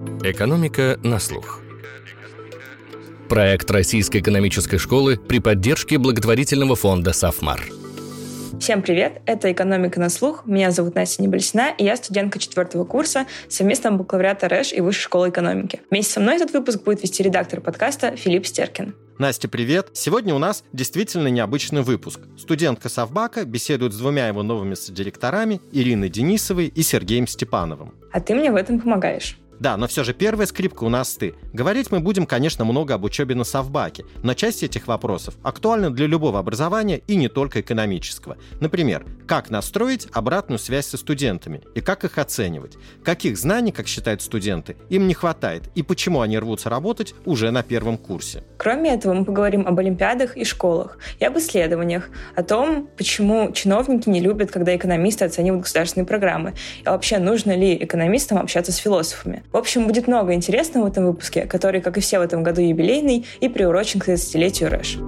Экономика на слух. Проект Российской экономической школы при поддержке благотворительного фонда «Сафмар». Всем привет, это «Экономика на слух». Меня зовут Настя Небольсина, и я студентка четвертого курса совместного бакалавриата РЭШ и Высшей школы экономики. Вместе со мной этот выпуск будет вести редактор подкаста Филипп Стеркин. Настя, привет! Сегодня у нас действительно необычный выпуск. Студентка Совбака беседует с двумя его новыми содиректорами Ириной Денисовой и Сергеем Степановым. А ты мне в этом помогаешь. Да, но все же первая скрипка у нас ты. Говорить мы будем, конечно, много об учебе на совбаке, но часть этих вопросов актуальна для любого образования и не только экономического. Например, как настроить обратную связь со студентами и как их оценивать, каких знаний, как считают студенты, им не хватает и почему они рвутся работать уже на первом курсе. Кроме этого, мы поговорим об олимпиадах и школах, и об исследованиях, о том, почему чиновники не любят, когда экономисты оценивают государственные программы, и вообще нужно ли экономистам общаться с философами. В общем, будет много интересного в этом выпуске, который, как и все в этом году, юбилейный и приурочен к 30-летию РЭШ.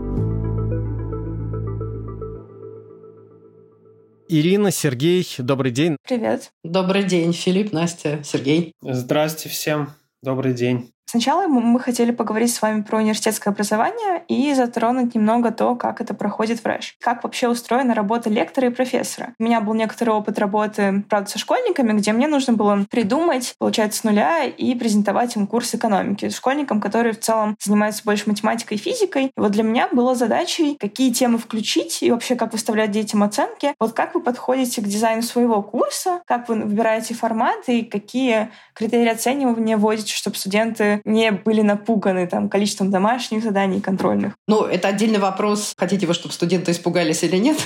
Ирина, Сергей, добрый день. Привет. Добрый день, Филипп, Настя, Сергей. Здравствуйте всем. Добрый день. Сначала мы хотели поговорить с вами про университетское образование и затронуть немного то, как это проходит в РЭШ. Как вообще устроена работа лектора и профессора. У меня был некоторый опыт работы, правда, со школьниками, где мне нужно было придумать, получается, с нуля и презентовать им курс экономики. Школьникам, которые в целом занимаются больше математикой и физикой. И вот для меня было задачей, какие темы включить и вообще как выставлять детям оценки. Вот как вы подходите к дизайну своего курса, как вы выбираете форматы и какие критерии оценивания вводите, чтобы студенты не были напуганы там, количеством домашних заданий и контрольных? Ну, это отдельный вопрос. Хотите вы, чтобы студенты испугались или нет?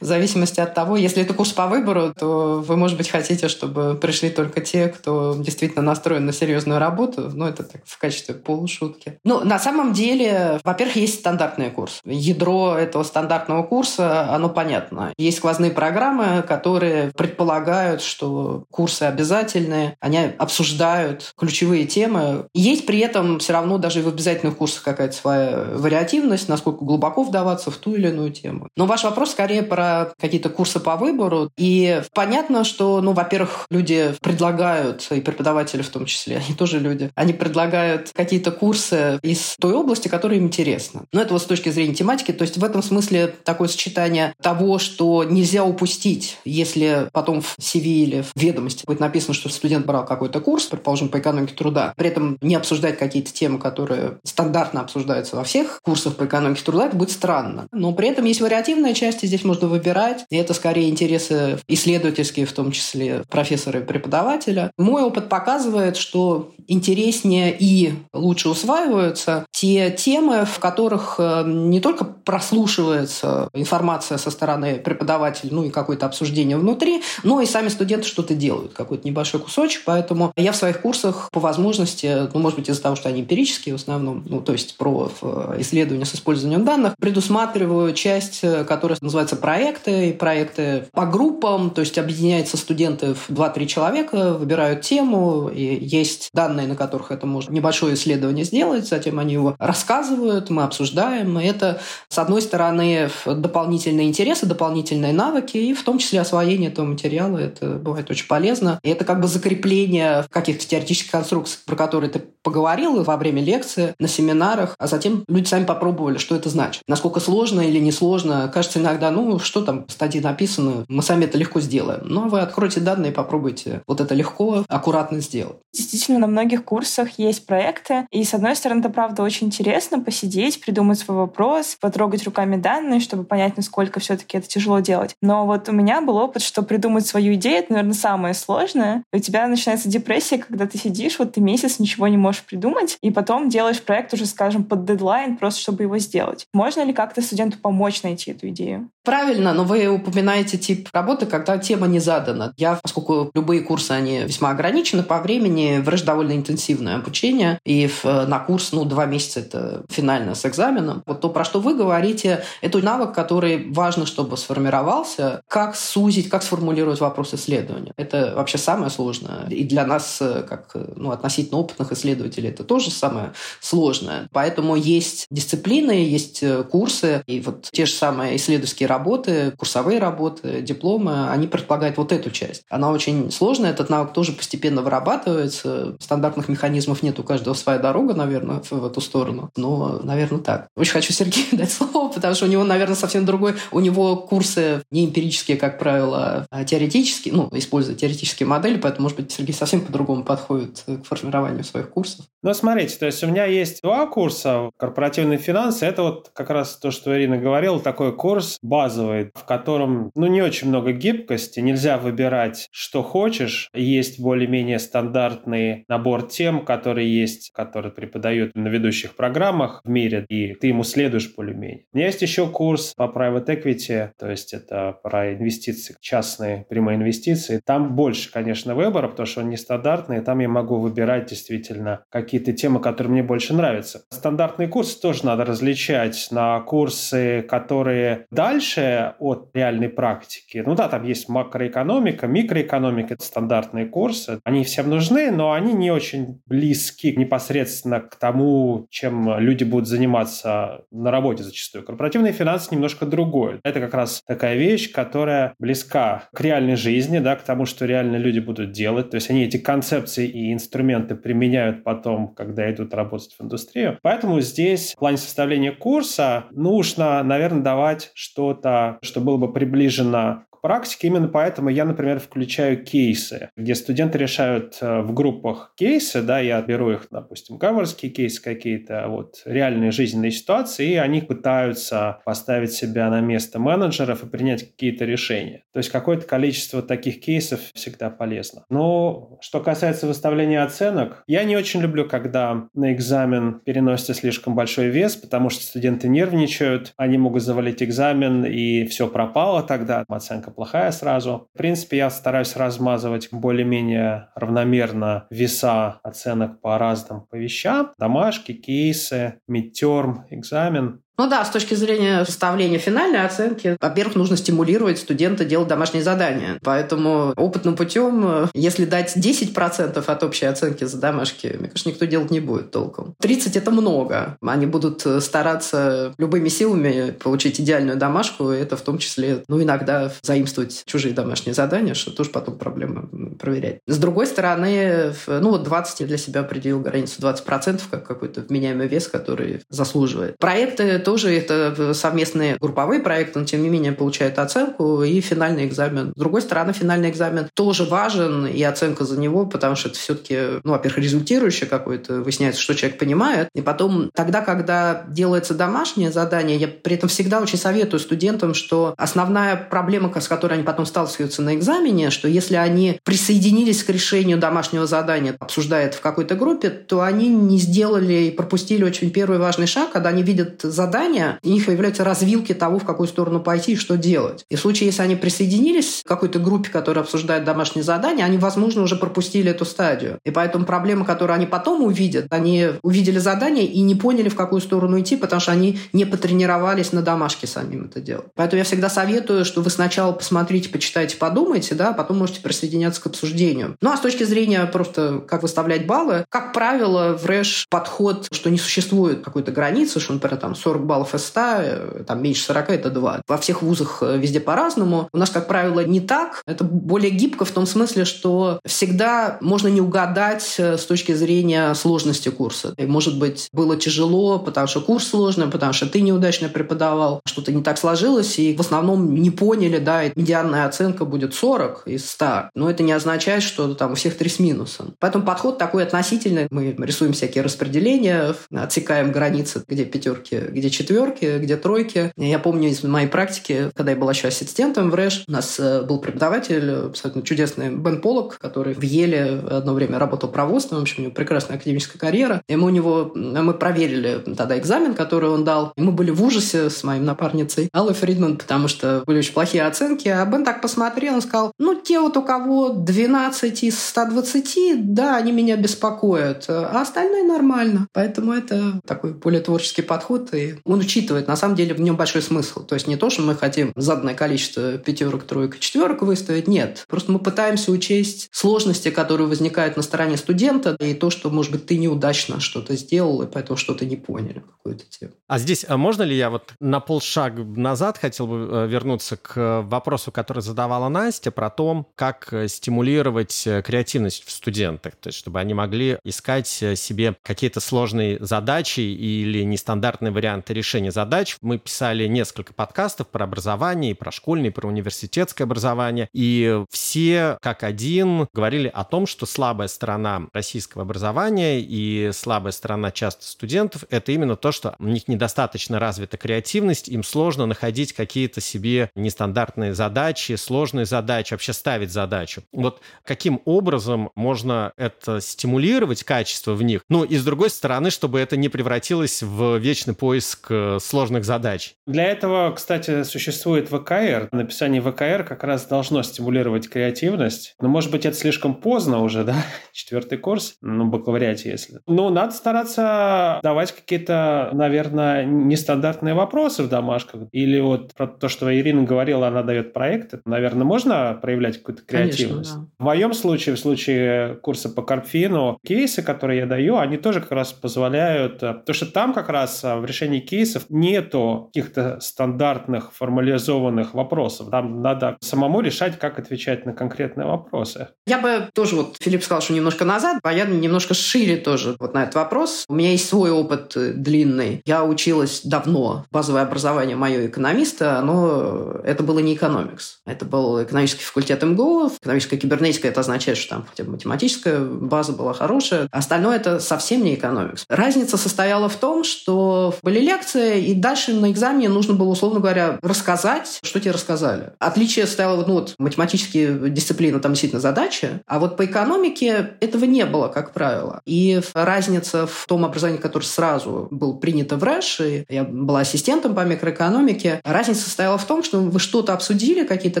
В зависимости от того, если это курс по выбору, то вы, может быть, хотите, чтобы пришли только те, кто действительно настроен на серьезную работу. Ну, это так в качестве полушутки. Ну, на самом деле, во-первых, есть стандартный курс. Ядро этого стандартного курса, оно понятно. Есть сквозные программы, которые предполагают, что курсы обязательные, они обсуждают ключевые темы. Есть есть при этом все равно даже в обязательных курсах какая-то своя вариативность, насколько глубоко вдаваться в ту или иную тему. Но ваш вопрос скорее про какие-то курсы по выбору. И понятно, что, ну, во-первых, люди предлагают, и преподаватели в том числе, они тоже люди, они предлагают какие-то курсы из той области, которая им интересна. Но это вот с точки зрения тематики. То есть в этом смысле такое сочетание того, что нельзя упустить, если потом в CV или в ведомости будет написано, что студент брал какой-то курс, предположим, по экономике труда, при этом не обсуждать какие-то темы, которые стандартно обсуждаются во всех курсах по экономике труда, это будет странно. Но при этом есть вариативная часть, и здесь можно выбирать. И это скорее интересы исследовательские, в том числе профессора и преподавателя. Мой опыт показывает, что интереснее и лучше усваиваются те темы, в которых э, не только прослушивается информация со стороны преподавателя, ну и какое-то обсуждение внутри, но и сами студенты что-то делают, какой-то небольшой кусочек. Поэтому я в своих курсах по возможности, ну, может быть, из-за того, что они эмпирические в основном, ну, то есть про э, исследования с использованием данных, предусматриваю часть, э, которая называется проекты, и проекты по группам, то есть объединяются студенты в 2-3 человека, выбирают тему, и есть данные, на которых это можно небольшое исследование сделать, затем они его рассказывают, мы обсуждаем, и это, с одной стороны, дополнительные интересы, дополнительные навыки, и в том числе освоение этого материала, это бывает очень полезно, и это как бы закрепление каких-то теоретических конструкций, про которые ты поговорил во время лекции, на семинарах, а затем люди сами попробовали, что это значит. Насколько сложно или несложно. Кажется иногда, ну, что там в статье написано, мы сами это легко сделаем. Но вы откройте данные и попробуйте вот это легко, аккуратно сделать. Действительно, на многих курсах есть проекты, и, с одной стороны, это, правда, очень интересно посидеть, придумать свой вопрос, потрогать руками данные, чтобы понять, насколько все таки это тяжело делать. Но вот у меня был опыт, что придумать свою идею — это, наверное, самое сложное. У тебя начинается депрессия, когда ты сидишь, вот ты месяц ничего не можешь можешь придумать, и потом делаешь проект уже, скажем, под дедлайн, просто чтобы его сделать. Можно ли как-то студенту помочь найти эту идею? Правильно, но вы упоминаете тип работы, когда тема не задана. Я, поскольку любые курсы, они весьма ограничены по времени, в довольно интенсивное обучение, и в, на курс, ну, два месяца это финально с экзаменом. Вот то, про что вы говорите, это навык, который важно, чтобы сформировался. Как сузить, как сформулировать вопрос исследования. Это вообще самое сложное. И для нас, как ну, относительно опытных исследователей, это тоже самое сложное. Поэтому есть дисциплины, есть э, курсы, и вот те же самые исследовательские работы, курсовые работы, дипломы, они предполагают вот эту часть. Она очень сложная, этот навык тоже постепенно вырабатывается. Стандартных механизмов нет, у каждого своя дорога, наверное, в, эту сторону. Но, наверное, так. Очень хочу Сергею дать слово, потому что у него, наверное, совсем другой. У него курсы не эмпирические, как правило, а теоретические, ну, используя теоретические модели, поэтому, может быть, Сергей совсем по-другому подходит к формированию своих курсов. Ну, смотрите, то есть у меня есть два курса. Корпоративные финансы – это вот как раз то, что Ирина говорила, такой курс базовый, в котором, ну, не очень много гибкости, нельзя выбирать, что хочешь. Есть более-менее стандартный набор тем, которые есть, которые преподают на ведущих программах в мире, и ты ему следуешь более-менее. У меня есть еще курс по private equity, то есть это про инвестиции, частные прямые инвестиции. Там больше, конечно, выбора, потому что он нестандартный, и там я могу выбирать действительно, как какие-то темы, которые мне больше нравятся. Стандартные курсы тоже надо различать на курсы, которые дальше от реальной практики. Ну да, там есть макроэкономика, микроэкономика, это стандартные курсы. Они всем нужны, но они не очень близки непосредственно к тому, чем люди будут заниматься на работе зачастую. Корпоративные финансы немножко другое. Это как раз такая вещь, которая близка к реальной жизни, да, к тому, что реально люди будут делать. То есть они эти концепции и инструменты применяют потом потом, когда идут работать в индустрию. Поэтому здесь в плане составления курса нужно, наверное, давать что-то, что было бы приближено практике. Именно поэтому я, например, включаю кейсы, где студенты решают э, в группах кейсы, да, я беру их, допустим, гаварские кейсы какие-то, вот, реальные жизненные ситуации, и они пытаются поставить себя на место менеджеров и принять какие-то решения. То есть какое-то количество таких кейсов всегда полезно. Но что касается выставления оценок, я не очень люблю, когда на экзамен переносится слишком большой вес, потому что студенты нервничают, они могут завалить экзамен, и все пропало тогда, оценка оценка плохая сразу. В принципе, я стараюсь размазывать более-менее равномерно веса оценок по разным по вещам. Домашки, кейсы, мидтерм, экзамен. Ну да, с точки зрения составления финальной оценки, во-первых, нужно стимулировать студента делать домашние задания. Поэтому опытным путем, если дать 10% от общей оценки за домашки, мне кажется, никто делать не будет толком. 30 – это много. Они будут стараться любыми силами получить идеальную домашку, и это в том числе, ну, иногда заимствовать чужие домашние задания, что тоже потом проблема проверять. С другой стороны, ну вот 20 для себя определил границу 20% как какой-то вменяемый вес, который заслуживает. Проекты тоже это совместные групповые проекты, но тем не менее получают оценку и финальный экзамен. С другой стороны, финальный экзамен тоже важен, и оценка за него, потому что это все-таки, ну, во-первых, результирующее какое-то, выясняется, что человек понимает. И потом, тогда, когда делается домашнее задание, я при этом всегда очень советую студентам, что основная проблема, с которой они потом сталкиваются на экзамене, что если они присоединились к решению домашнего задания, обсуждают в какой-то группе, то они не сделали и пропустили очень первый важный шаг, когда они видят задание, задания, у них появляются развилки того, в какую сторону пойти и что делать. И в случае, если они присоединились к какой-то группе, которая обсуждает домашние задания, они, возможно, уже пропустили эту стадию. И поэтому проблема, которую они потом увидят, они увидели задание и не поняли, в какую сторону идти, потому что они не потренировались на домашке самим это делать. Поэтому я всегда советую, что вы сначала посмотрите, почитайте, подумайте, да, а потом можете присоединяться к обсуждению. Ну а с точки зрения просто как выставлять баллы, как правило, в РЭШ подход, что не существует какой-то границы, что, например, там 40 баллов из 100, э, там меньше 40 – это 2. Во всех вузах э, везде по-разному. У нас, как правило, не так. Это более гибко в том смысле, что всегда можно не угадать э, с точки зрения сложности курса. И, может быть, было тяжело, потому что курс сложный, потому что ты неудачно преподавал, что-то не так сложилось, и в основном не поняли, да, и медианная оценка будет 40 из 100. Но это не означает, что там у всех три с минусом. Поэтому подход такой относительный. Мы рисуем всякие распределения, отсекаем границы, где пятерки, где четверки, где тройки. Я помню из моей практики, когда я была еще ассистентом в РЭШ, у нас э, был преподаватель абсолютно чудесный Бен Полок, который в Еле одно время работал проводством, в общем, у него прекрасная академическая карьера. И мы у него, мы проверили тогда экзамен, который он дал, и мы были в ужасе с моей напарницей Аллой Фридман, потому что были очень плохие оценки, а Бен так посмотрел, он сказал, ну, те вот у кого 12 из 120, да, они меня беспокоят, а остальное нормально. Поэтому это такой более творческий подход, и он учитывает, на самом деле в нем большой смысл. То есть не то, что мы хотим заданное количество пятерок, троек четверок выставить, нет. Просто мы пытаемся учесть сложности, которые возникают на стороне студента, и то, что, может быть, ты неудачно что-то сделал, и поэтому что-то не поняли, какую-то тему. А здесь а можно ли я вот на полшага назад хотел бы э, вернуться к вопросу, который задавала Настя, про то, как э, стимулировать э, креативность в студентах, то есть чтобы они могли искать себе какие-то сложные задачи или нестандартные варианты решения задач. Мы писали несколько подкастов про образование, и про школьное, и про университетское образование, и все как один говорили о том, что слабая сторона российского образования и слабая сторона часто студентов — это именно то, что у них недостаточно развита креативность, им сложно находить какие-то себе нестандартные задачи, сложные задачи, вообще ставить задачу. Вот каким образом можно это стимулировать, качество в них? Ну, и с другой стороны, чтобы это не превратилось в вечный поиск э, сложных задач. Для этого, кстати, существует ВКР. Написание ВКР как раз должно стимулировать креативность. Но, может быть, это слишком поздно уже, да? Четвертый курс, ну, бакалавриате, если. Ну, надо стараться давать какие-то, наверное, нестандартные вопросы в домашках. Или вот про то, что Ирина говорила, она дает проекты. Наверное, можно проявлять какую-то креативность. Конечно, да. В моем случае, в случае курса по Карпфину, кейсы, которые я даю, они тоже как раз позволяют... Э, потому что там как раз э, в решении кейсов нету каких-то стандартных формализованных вопросов. Там надо самому решать, как отвечать на конкретные вопросы. Я бы тоже, вот Филипп сказал, что немножко назад, а я немножко шире тоже вот на этот вопрос. У меня есть свой опыт э, длинный. Я училась давно. Базовое образование мое экономиста, но это было не экономикс. Это был экономический факультет МГУ. Экономическая кибернетика, это означает, что там хотя бы математическая база была хорошая. Остальное это совсем не экономикс. Разница состояла в том, что были лекции, и дальше на экзамене нужно было, условно говоря, рассказать, что тебе рассказали. Отличие стояло, ну вот, математические дисциплины, там действительно задачи, а вот по экономике этого не было, как правило. И разница в том образовании, которое сразу был принято в РЭШ, и я была ассистентом по микроэкономике, разница состояла в том, что вы что-то обсудили, какие-то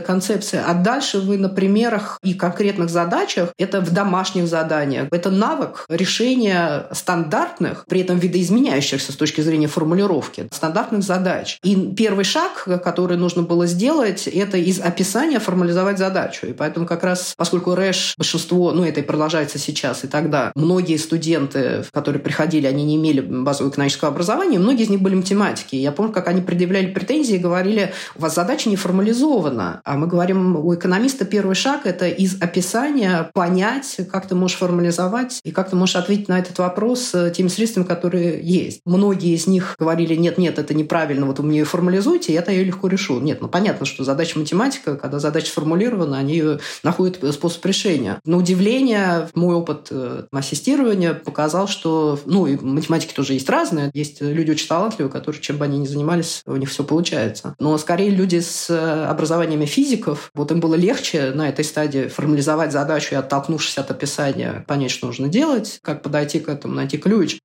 концепции, а дальше вы на примерах и конкретных задачах, это в домашних заданиях, это навык решения стандартных, при этом видоизменяющихся с точки зрения формулировки, стандартных задач. И первый шаг, который нужно было сделать, это из описания формализовать задачу. И поэтому как раз, поскольку РЭШ, большинство, ну это и продолжается сейчас, и тогда многие студенты, которые приходили, они не имели базового экономического образования, многие из них были математики. Я помню, как они предъявляли претензии и говорили, у вас задача не формализована. А мы говорим, у экономиста первый шаг – это из описания понять, как ты можешь формализовать и как ты можешь ответить на этот вопрос э, теми средствами, которые есть. Многие из них говорили, нет, нет, это неправильно, вот вы мне ее формализуйте, я-то ее легко решу. Нет, ну понятно, что задача математика, когда задача сформулирована, они находят способ решения. На удивление, мой опыт э, ассистирования показал, что, ну, и математики тоже есть разные, есть люди очень талантливые, которые, чем бы они ни занимались, у них все получается. Но скорее люди с э, образованиями физиков, вот им было легче на этой стадии формализовать задачу и, оттолкнувшись от описания, понять, что нужно делать, как подойти к этому, найти ключ.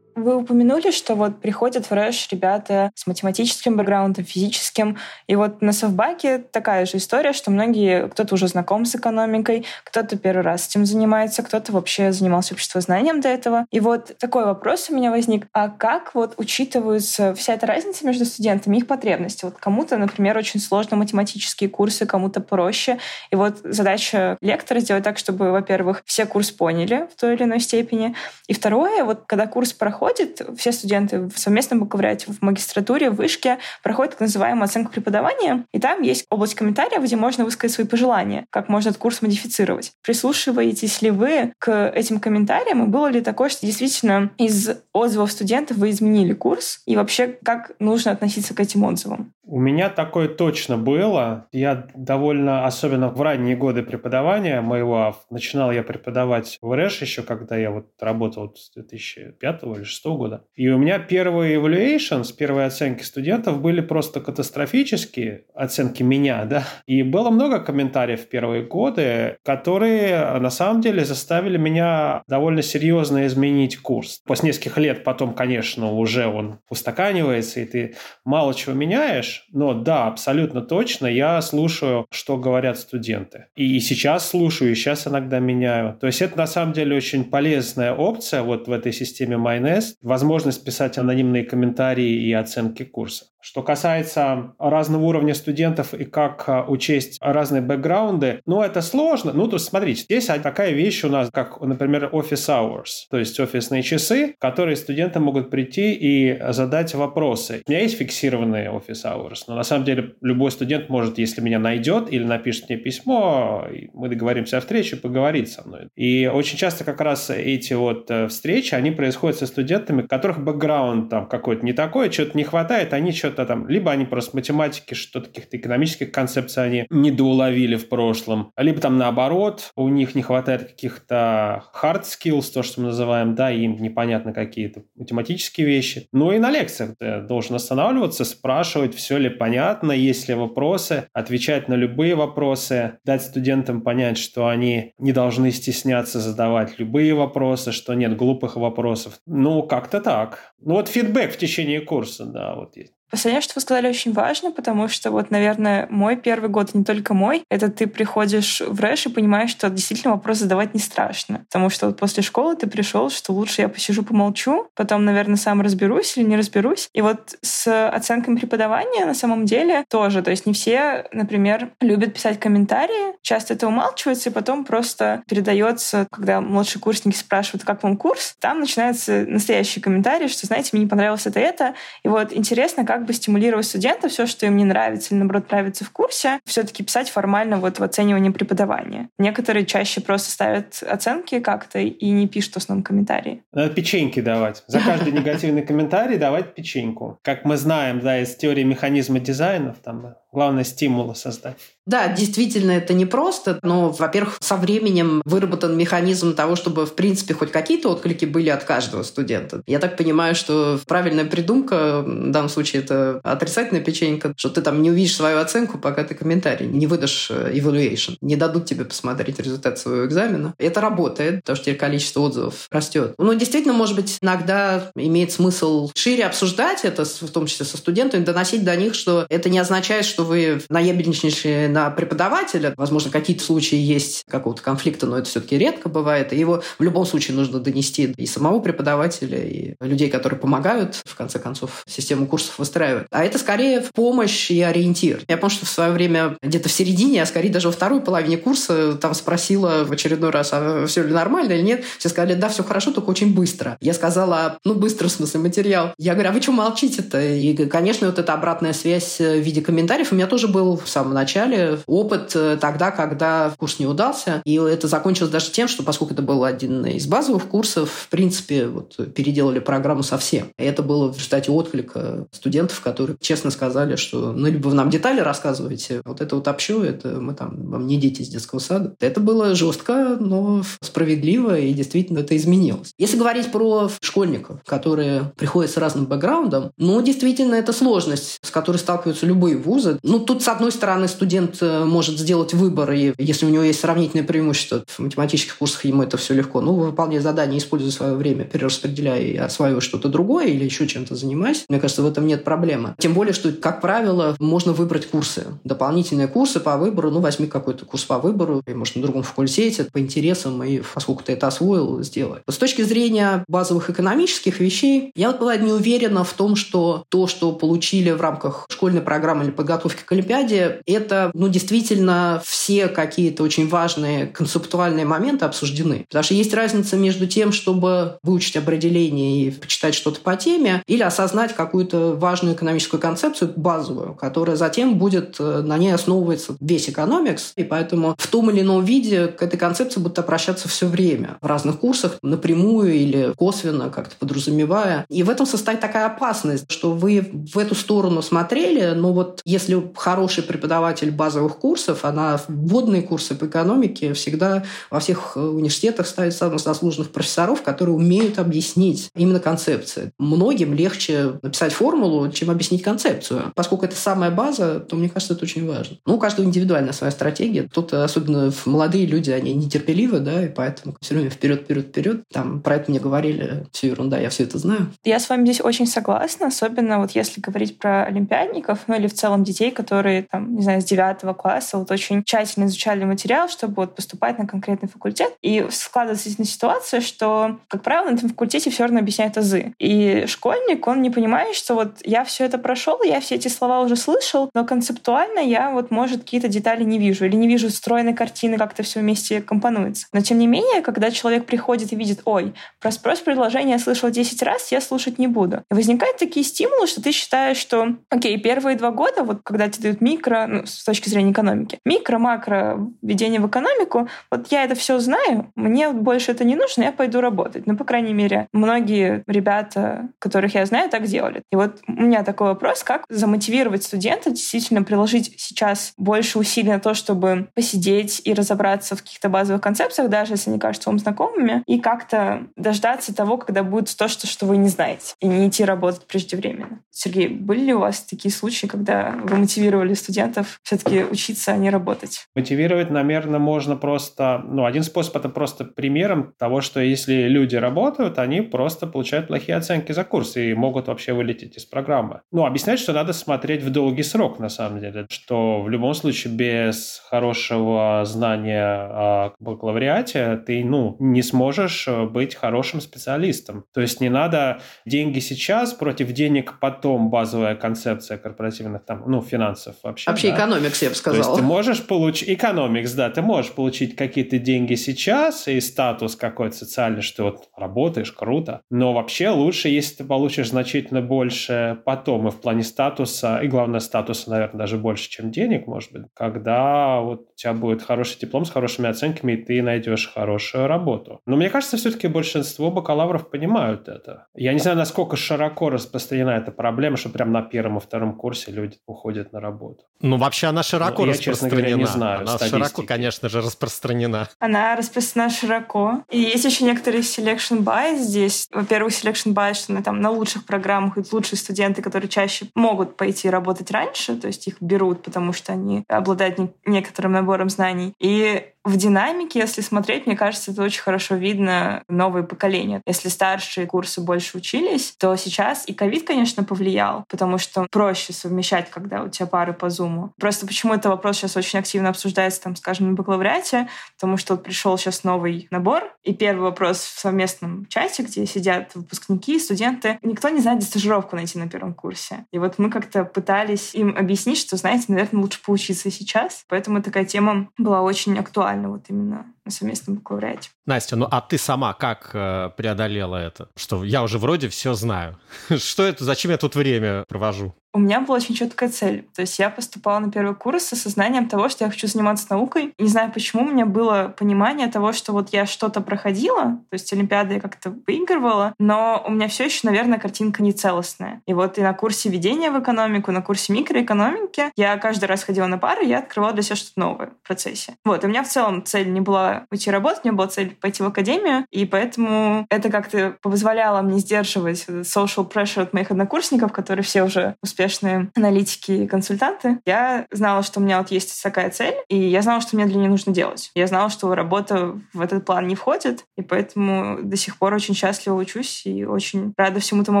Вы упомянули, что вот приходят в РЭШ ребята с математическим бэкграундом, физическим. И вот на Совбаке такая же история, что многие, кто-то уже знаком с экономикой, кто-то первый раз этим занимается, кто-то вообще занимался обществознанием до этого. И вот такой вопрос у меня возник. А как вот учитываются вся эта разница между студентами, их потребности? Вот кому-то, например, очень сложно математические курсы, кому-то проще. И вот задача лектора сделать так, чтобы, во-первых, все курс поняли в той или иной степени. И второе, вот когда курс проходит, проходит, все студенты в совместном бакалавриате, в магистратуре, в вышке проходят так называемую оценку преподавания, и там есть область комментариев, где можно высказать свои пожелания, как можно этот курс модифицировать. Прислушиваетесь ли вы к этим комментариям, и было ли такое, что действительно из отзывов студентов вы изменили курс, и вообще как нужно относиться к этим отзывам? У меня такое точно было. Я довольно, особенно в ранние годы преподавания моего, начинал я преподавать в РЭШ еще, когда я вот работал с 2005 или 2006 2006 года. И у меня первые evaluations, первые оценки студентов были просто катастрофические, оценки меня, да. И было много комментариев в первые годы, которые на самом деле заставили меня довольно серьезно изменить курс. После нескольких лет потом, конечно, уже он устаканивается, и ты мало чего меняешь, но да, абсолютно точно я слушаю, что говорят студенты. И сейчас слушаю, и сейчас иногда меняю. То есть это на самом деле очень полезная опция вот в этой системе MyNest, возможность писать анонимные комментарии и оценки курса. Что касается разного уровня студентов и как а, учесть разные бэкграунды, ну, это сложно. Ну, то есть, смотрите, здесь такая вещь у нас, как, например, office hours, то есть офисные часы, которые студенты могут прийти и задать вопросы. У меня есть фиксированные office hours, но на самом деле любой студент может, если меня найдет или напишет мне письмо, мы договоримся о встрече, поговорить со мной. И очень часто как раз эти вот э, встречи, они происходят со студентами, которых бэкграунд там какой-то не такой, что-то не хватает, они что что-то там, либо они просто математики, что-то каких-то экономических концепций они недоуловили в прошлом, либо там наоборот, у них не хватает каких-то hard skills, то, что мы называем, да, им непонятно какие-то математические вещи. Ну и на лекциях ты должен останавливаться, спрашивать, все ли понятно, есть ли вопросы, отвечать на любые вопросы, дать студентам понять, что они не должны стесняться задавать любые вопросы, что нет глупых вопросов. Ну, как-то так. Ну вот фидбэк в течение курса, да, вот есть. Последнее, что вы сказали, очень важно, потому что вот, наверное, мой первый год, не только мой, это ты приходишь в рэш и понимаешь, что действительно вопрос задавать не страшно. Потому что вот после школы ты пришел, что лучше я посижу, помолчу, потом, наверное, сам разберусь или не разберусь. И вот с оценками преподавания на самом деле тоже. То есть не все, например, любят писать комментарии, часто это умалчивается, и потом просто передается, когда младшие курсники спрашивают, как вам курс, там начинается настоящий комментарий, что, знаете, мне не понравилось это это. И вот интересно, как как бы стимулировать студентов все, что им не нравится или, наоборот, нравится в курсе, все-таки писать формально вот в оценивании преподавания. Некоторые чаще просто ставят оценки как-то и не пишут в основном комментарии. Надо печеньки давать. За каждый негативный комментарий давать печеньку. Как мы знаем, да, из теории механизма дизайнов, там главное стимулы создать. Да, действительно, это непросто, но, во-первых, со временем выработан механизм того, чтобы, в принципе, хоть какие-то отклики были от каждого студента. Я так понимаю, что правильная придумка, в данном случае это отрицательная печенька, что ты там не увидишь свою оценку, пока ты комментарий не выдашь э, evaluation, не дадут тебе посмотреть результат своего экзамена. Это работает, потому что количество отзывов растет. Ну, действительно, может быть, иногда имеет смысл шире обсуждать это, в том числе со студентами, доносить до них, что это не означает, что вы наябедничали на преподавателя. Возможно, какие-то случаи есть какого-то конфликта, но это все-таки редко бывает. И его в любом случае нужно донести и самого преподавателя, и людей, которые помогают, в конце концов, систему курсов выстраивать. А это скорее в помощь и ориентир. Я помню, что в свое время где-то в середине, а скорее даже во второй половине курса там спросила в очередной раз, а все ли нормально или нет. Все сказали, да, все хорошо, только очень быстро. Я сказала, ну, быстро, в смысле, материал. Я говорю, а вы что молчите-то? И, конечно, вот эта обратная связь в виде комментариев у меня тоже был в самом начале опыт э, тогда, когда курс не удался. И это закончилось даже тем, что поскольку это был один из базовых курсов, в принципе, вот, переделали программу совсем. И это было в результате отклика студентов, которые честно сказали, что ну, либо вы нам детали рассказываете, вот это вот общу, это мы там, вам не дети из детского сада. Это было жестко, но справедливо, и действительно это изменилось. Если говорить про школьников, которые приходят с разным бэкграундом, ну, действительно, это сложность, с которой сталкиваются любые вузы. Ну, тут, с одной стороны, студент Э, может сделать выбор, и если у него есть сравнительное преимущество в математических курсах, ему это все легко. Ну, выполняй задание, используй свое время, перераспределяй и осваивай что-то другое или еще чем-то занимайся. Мне кажется, в этом нет проблемы. Тем более, что, как правило, можно выбрать курсы. Дополнительные курсы по выбору. Ну, возьми какой-то курс по выбору, и, может, на другом факультете, по интересам, и поскольку ты это освоил, сделай. С точки зрения базовых экономических вещей, я была не уверена в том, что то, что получили в рамках школьной программы или подготовки к Олимпиаде, это ну, действительно все какие-то очень важные концептуальные моменты обсуждены. Потому что есть разница между тем, чтобы выучить определение и почитать что-то по теме, или осознать какую-то важную экономическую концепцию, базовую, которая затем будет, э, на ней основывается весь экономикс, и поэтому в том или ином виде к этой концепции будут обращаться все время в разных курсах, напрямую или косвенно, как-то подразумевая. И в этом состоит такая опасность, что вы в эту сторону смотрели, но вот если хороший преподаватель базовых курсов, она вводные курсы по экономике всегда во всех университетах ставит самых заслуженных профессоров, которые умеют объяснить именно концепции. Многим легче написать формулу, чем объяснить концепцию. Поскольку это самая база, то мне кажется, это очень важно. Ну, у каждого индивидуальная своя стратегия. Тут, особенно молодые люди, они нетерпеливы, да, и поэтому все время вперед, вперед, вперед. Там про это мне говорили, все ерунда, я все это знаю. Я с вами здесь очень согласна, особенно вот если говорить про олимпиадников, ну или в целом детей, которые, там, не знаю, с девятого класса вот очень тщательно изучали материал, чтобы вот поступать на конкретный факультет. И складывается ситуация, что, как правило, на этом факультете все равно объясняют азы. И школьник, он не понимает, что вот я все это прошел, я все эти слова уже слышал, но концептуально я вот, может, какие-то детали не вижу или не вижу стройной картины, как это все вместе компонуется. Но, тем не менее, когда человек приходит и видит, ой, про спрос предложения я слышал 10 раз, я слушать не буду. И возникают такие стимулы, что ты считаешь, что, окей, первые два года, вот когда тебе дают микро, ну, с точки зрения экономики, микро, макро, введение в экономику, вот я это все знаю, мне больше это не нужно, я пойду работать. Ну, по крайней мере, многие ребята, которых я знаю, так делали. И вот у меня такой вопрос, как замотивировать студента действительно приложить сейчас больше усилий на то, чтобы посидеть и разобраться в каких-то базовых концепциях, даже если они кажутся вам знакомыми, и как-то дождаться того, когда будет то, что, что вы не знаете, и не идти работать преждевременно. Сергей, были ли у вас такие случаи, когда вы мотивировали студентов все-таки учиться, а не работать? Мотивировать, наверное, можно просто... Ну, один способ — это просто примером того, что если люди работают, они просто получают плохие оценки за курс и могут вообще вылететь из программы. Ну, объяснять, что надо смотреть в долгий срок, на самом деле, что в любом случае без хорошего знания о бакалавриате ты, ну, не сможешь быть хорошим специалистом. То есть не надо деньги сейчас против денег потом, базовая концепция корпоративных там, ну, финансов вообще. Вообще да? экономикс, я бы сказал. То есть ты можешь получить... Экономикс, да, ты можешь получить какие-то деньги сейчас и статус какой-то социальный, что вот работаешь, круто. Но вообще лучше, если ты получишь значительно больше потом и в плане статуса, и главное статуса, наверное, даже больше, чем денег, может быть, когда вот у тебя будет хороший диплом с хорошими оценками, и ты найдешь хорошую работу. Но мне кажется, все-таки большинство бакалавров понимают это. Я не знаю, насколько широко распространена эта проблема, что прям на первом и втором курсе люди уходят на работу. Ну, вообще она широко ну, распространена. Я, честно говоря, не знаю Она широко, конечно же, распространена. Она распространена широко. И есть еще некоторые selection bias здесь. Во-первых, selection bias, что на, там, на лучших программах идут лучшие студенты, которые чаще могут пойти работать раньше, то есть их берут, потому что они обладают некоторым набором знаний. И в динамике, если смотреть, мне кажется, это очень хорошо видно новое поколение. Если старшие курсы больше учились, то сейчас и ковид, конечно, повлиял, потому что проще совмещать, когда у тебя пары по зуму. Просто почему это вопрос сейчас очень активно обсуждается, там, скажем, на бакалавриате, потому что вот пришел сейчас новый набор, и первый вопрос в совместном чате, где сидят выпускники, студенты, никто не знает, где стажировку найти на первом курсе. И вот мы как-то пытались им объяснить, что, знаете, наверное, лучше поучиться сейчас. Поэтому такая тема была очень актуальна актуально вот именно на совместном бакалавриате. Настя, ну а ты сама как э, преодолела это? Что я уже вроде все знаю. Что это, зачем я тут время провожу? У меня была очень четкая цель. То есть я поступала на первый курс с осознанием того, что я хочу заниматься наукой. Не знаю почему, у меня было понимание того, что вот я что-то проходила, то есть Олимпиады я как-то выигрывала, но у меня все еще, наверное, картинка не целостная. И вот и на курсе ведения в экономику, на курсе микроэкономики я каждый раз ходила на пары, я открывала для себя что-то новое в процессе. Вот, и у меня в целом цель не была уйти работать, у меня была цель пойти в академию, и поэтому это как-то позволяло мне сдерживать social pressure от моих однокурсников, которые все уже успешные аналитики и консультанты, я знала, что у меня вот есть такая цель, и я знала, что мне для нее нужно делать. Я знала, что работа в этот план не входит, и поэтому до сих пор очень счастливо учусь и очень рада всему тому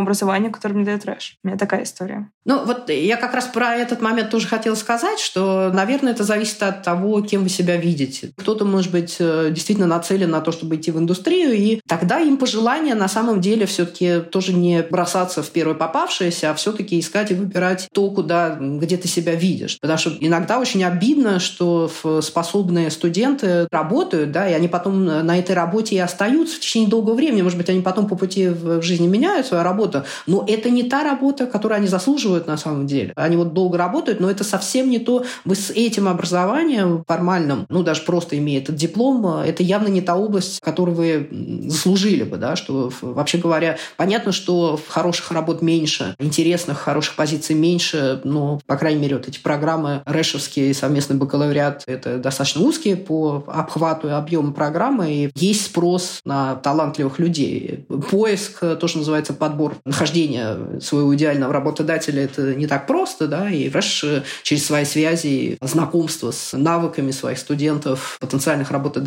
образованию, которое мне дает Рэш. У меня такая история. Ну, вот я как раз про этот момент тоже хотела сказать, что, наверное, это зависит от того, кем вы себя видите. Кто-то, может быть, действительно нацелен на то, чтобы идти в индустрию, и тогда им пожелание на самом деле все-таки тоже не бросаться в первое попавшееся, а все-таки искать и выбирать то, куда, где ты себя видишь. Потому что иногда очень обидно, что способные студенты работают, да, и они потом на этой работе и остаются в течение долгого времени. Может быть, они потом по пути в жизни меняют свою работу, но это не та работа, которую они заслуживают на самом деле. Они вот долго работают, но это совсем не то. Вы с этим образованием формальным, ну, даже просто имея этот диплом, это явно не та область, которую вы заслужили бы, да, что, вообще говоря, понятно, что хороших работ меньше, интересных, хороших позиций меньше, но, по крайней мере, вот эти программы Решевские и совместный бакалавриат, это достаточно узкие по обхвату и объему программы, и есть спрос на талантливых людей. Поиск, то, что называется подбор нахождения своего идеального работодателя, это не так просто, да, и Рэш через свои связи, знакомства с навыками своих студентов, потенциальных работодателей,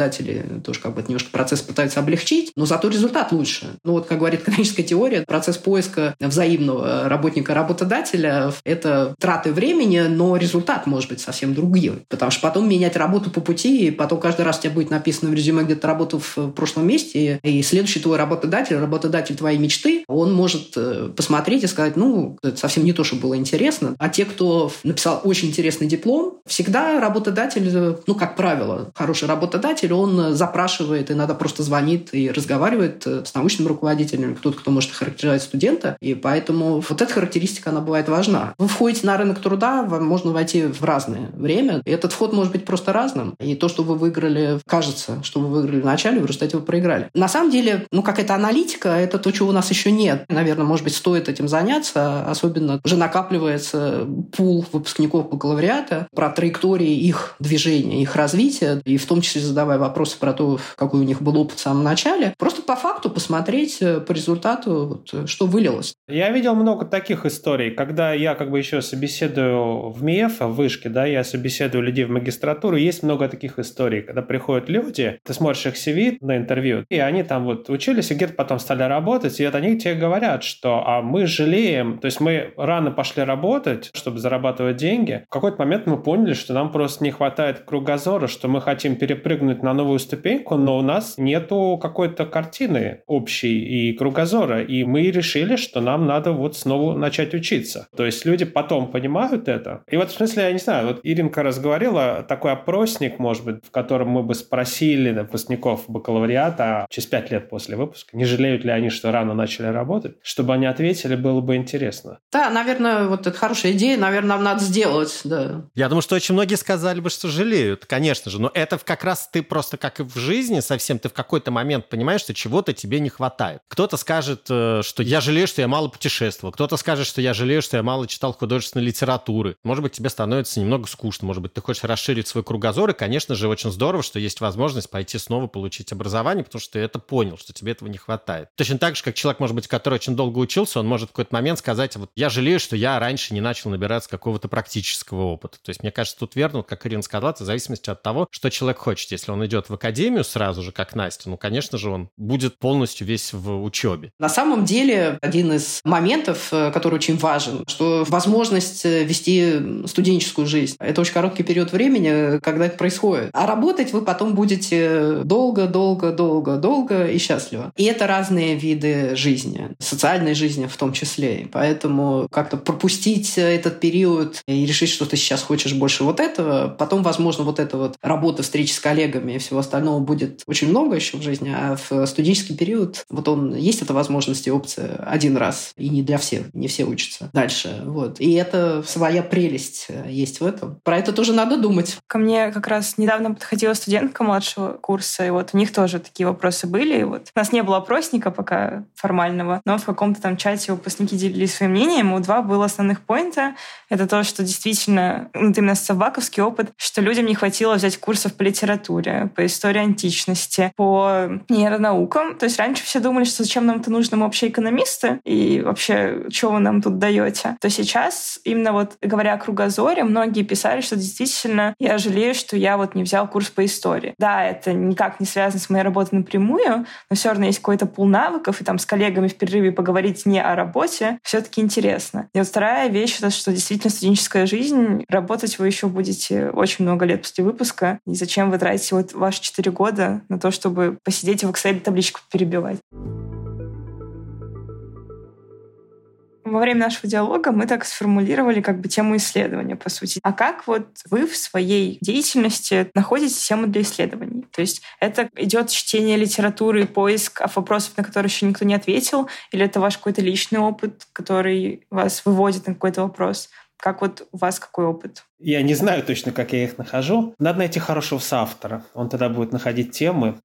тоже как бы немножко процесс пытается облегчить, но зато результат лучше. Ну вот, как говорит экономическая теория, процесс поиска взаимного работника-работодателя – это траты времени, но результат может быть совсем другим. Потому что потом менять работу по пути, и потом каждый раз у тебя будет написано в резюме, где ты работал в прошлом месте, и следующий твой работодатель, работодатель твоей мечты, он может э, посмотреть и сказать, ну, это совсем не то, что было интересно. А те, кто написал очень интересный диплом, всегда работодатель, ну, как правило, хороший работодатель, он запрашивает, иногда просто звонит и разговаривает э, с научным руководителем, кто-то, кто может характеризовать студента, и поэтому вот эта характеристика, она бывает важна. Вы входите на рынок труда, вам можно войти в разное время, и этот вход может быть просто разным, и то, что вы выиграли, кажется, что вы выиграли в начале, в результате вы проиграли. На самом деле, ну, какая-то аналитика, это то, чего у нас еще нет. Наверное, может быть, стоит этим заняться, особенно уже накапливается пул выпускников бакалавриата про траектории их движения, их развития, и в том числе задавая вопросы про то, какой у них был опыт в самом начале. Просто по факту посмотреть э, по результату, вот, что вылилось. Я видел много таких историй, когда я как бы еще собеседую в МИЭФ, в вышке, да, я собеседую людей в магистратуру, есть много таких историй, когда приходят люди, ты смотришь их CV на интервью, и они там вот учились, и где-то потом стали работать, и вот они тебе говорят, что а мы жалеем, то есть мы рано пошли работать, чтобы зарабатывать деньги. В какой-то момент мы поняли, что нам просто не хватает кругозора, что мы хотим перепрыгнуть на новую ступеньку, но у нас нету какой-то картины общей и кругозора, и мы решили, что нам надо вот снова начать учиться. То есть люди потом понимают это. И вот в смысле, я не знаю, вот Иринка разговаривала, такой опросник, может быть, в котором мы бы спросили выпускников бакалавриата через пять лет после выпуска, не жалеют ли они, что рано начали работать, чтобы они ответили, было бы интересно. Да, наверное, вот это хорошая идея, наверное, нам надо сделать, да. Я думаю, что очень многие сказали бы, что жалеют, конечно же, но это как раз ты просто как и в жизни совсем, ты в какой-то момент понимаешь, что чего-то тебе не хватает. Кто-то скажет, э, что я жалею, что я мало путешествовал, кто-то скажет, что я жалею, что я мало читал художественной литературы. Может быть, тебе становится немного скучно, может быть, ты хочешь расширить свой кругозор, и, конечно же, очень здорово, что есть возможность пойти снова получить образование, потому что ты это понял, что тебе этого не хватает. Точно так же, как человек, может быть, который очень долго учился, он может в какой-то момент сказать, вот я жалею, что я раньше не начал набираться какого-то практического опыта. То есть, мне кажется, тут верно, как Ирина сказала, в зависимости от того, что человек хочет. Если он идет в академию сразу же, как Настя, ну, конечно же, он будет полностью весь в учебе. На самом деле, один из моментов, э, который очень важен, что возможность э, вести студенческую жизнь. Это очень короткий период времени, когда это происходит. А работать вы потом будете долго, долго, долго, долго и счастливо. И это разные виды жизни, социальной жизни в том числе. Поэтому как-то пропустить этот период и решить, что ты сейчас хочешь больше вот этого, потом, возможно, вот эта вот работа, встречи с коллегами и всего остального будет очень много еще в жизни, а в студенческий период вот он есть эта возможность и опция один раз, и не для всех, не все учатся дальше. Вот. И это своя прелесть есть в этом. Про это тоже надо думать. Ко мне как раз недавно подходила студентка младшего курса, и вот у них тоже такие вопросы были. И вот у нас не было опросника пока формального, но в каком-то там чате выпускники делились своим мнением. У два было основных поинта. Это то, что действительно, ну, вот именно собаковский опыт, что людям не хватило взять курсов по литературе, по истории античности, по нейронаукам. То есть раньше все думали, что зачем нам это нужно, мы вообще экономисты, и вообще, что вы нам тут даете. То сейчас, именно вот говоря о кругозоре, многие писали, что действительно я жалею, что я вот не взял курс по истории. Да, это никак не связано с моей работой напрямую, но все равно есть какой-то пул навыков, и там с коллегами в перерыве поговорить не о работе, все-таки интересно. И вот вторая вещь, это что действительно студенческая жизнь, работать вы еще будете очень много лет после выпуска, и зачем вы тратите вот использовать ваши четыре года на то, чтобы посидеть в Excel табличку перебивать. Во время нашего диалога мы так сформулировали как бы тему исследования, по сути. А как вот вы в своей деятельности находите тему для исследований? То есть это идет чтение литературы, поиск вопросов, на которые еще никто не ответил, или это ваш какой-то личный опыт, который вас выводит на какой-то вопрос? Как вот у вас какой опыт? Я не знаю точно, как я их нахожу. Надо найти хорошего соавтора. Он тогда будет находить темы.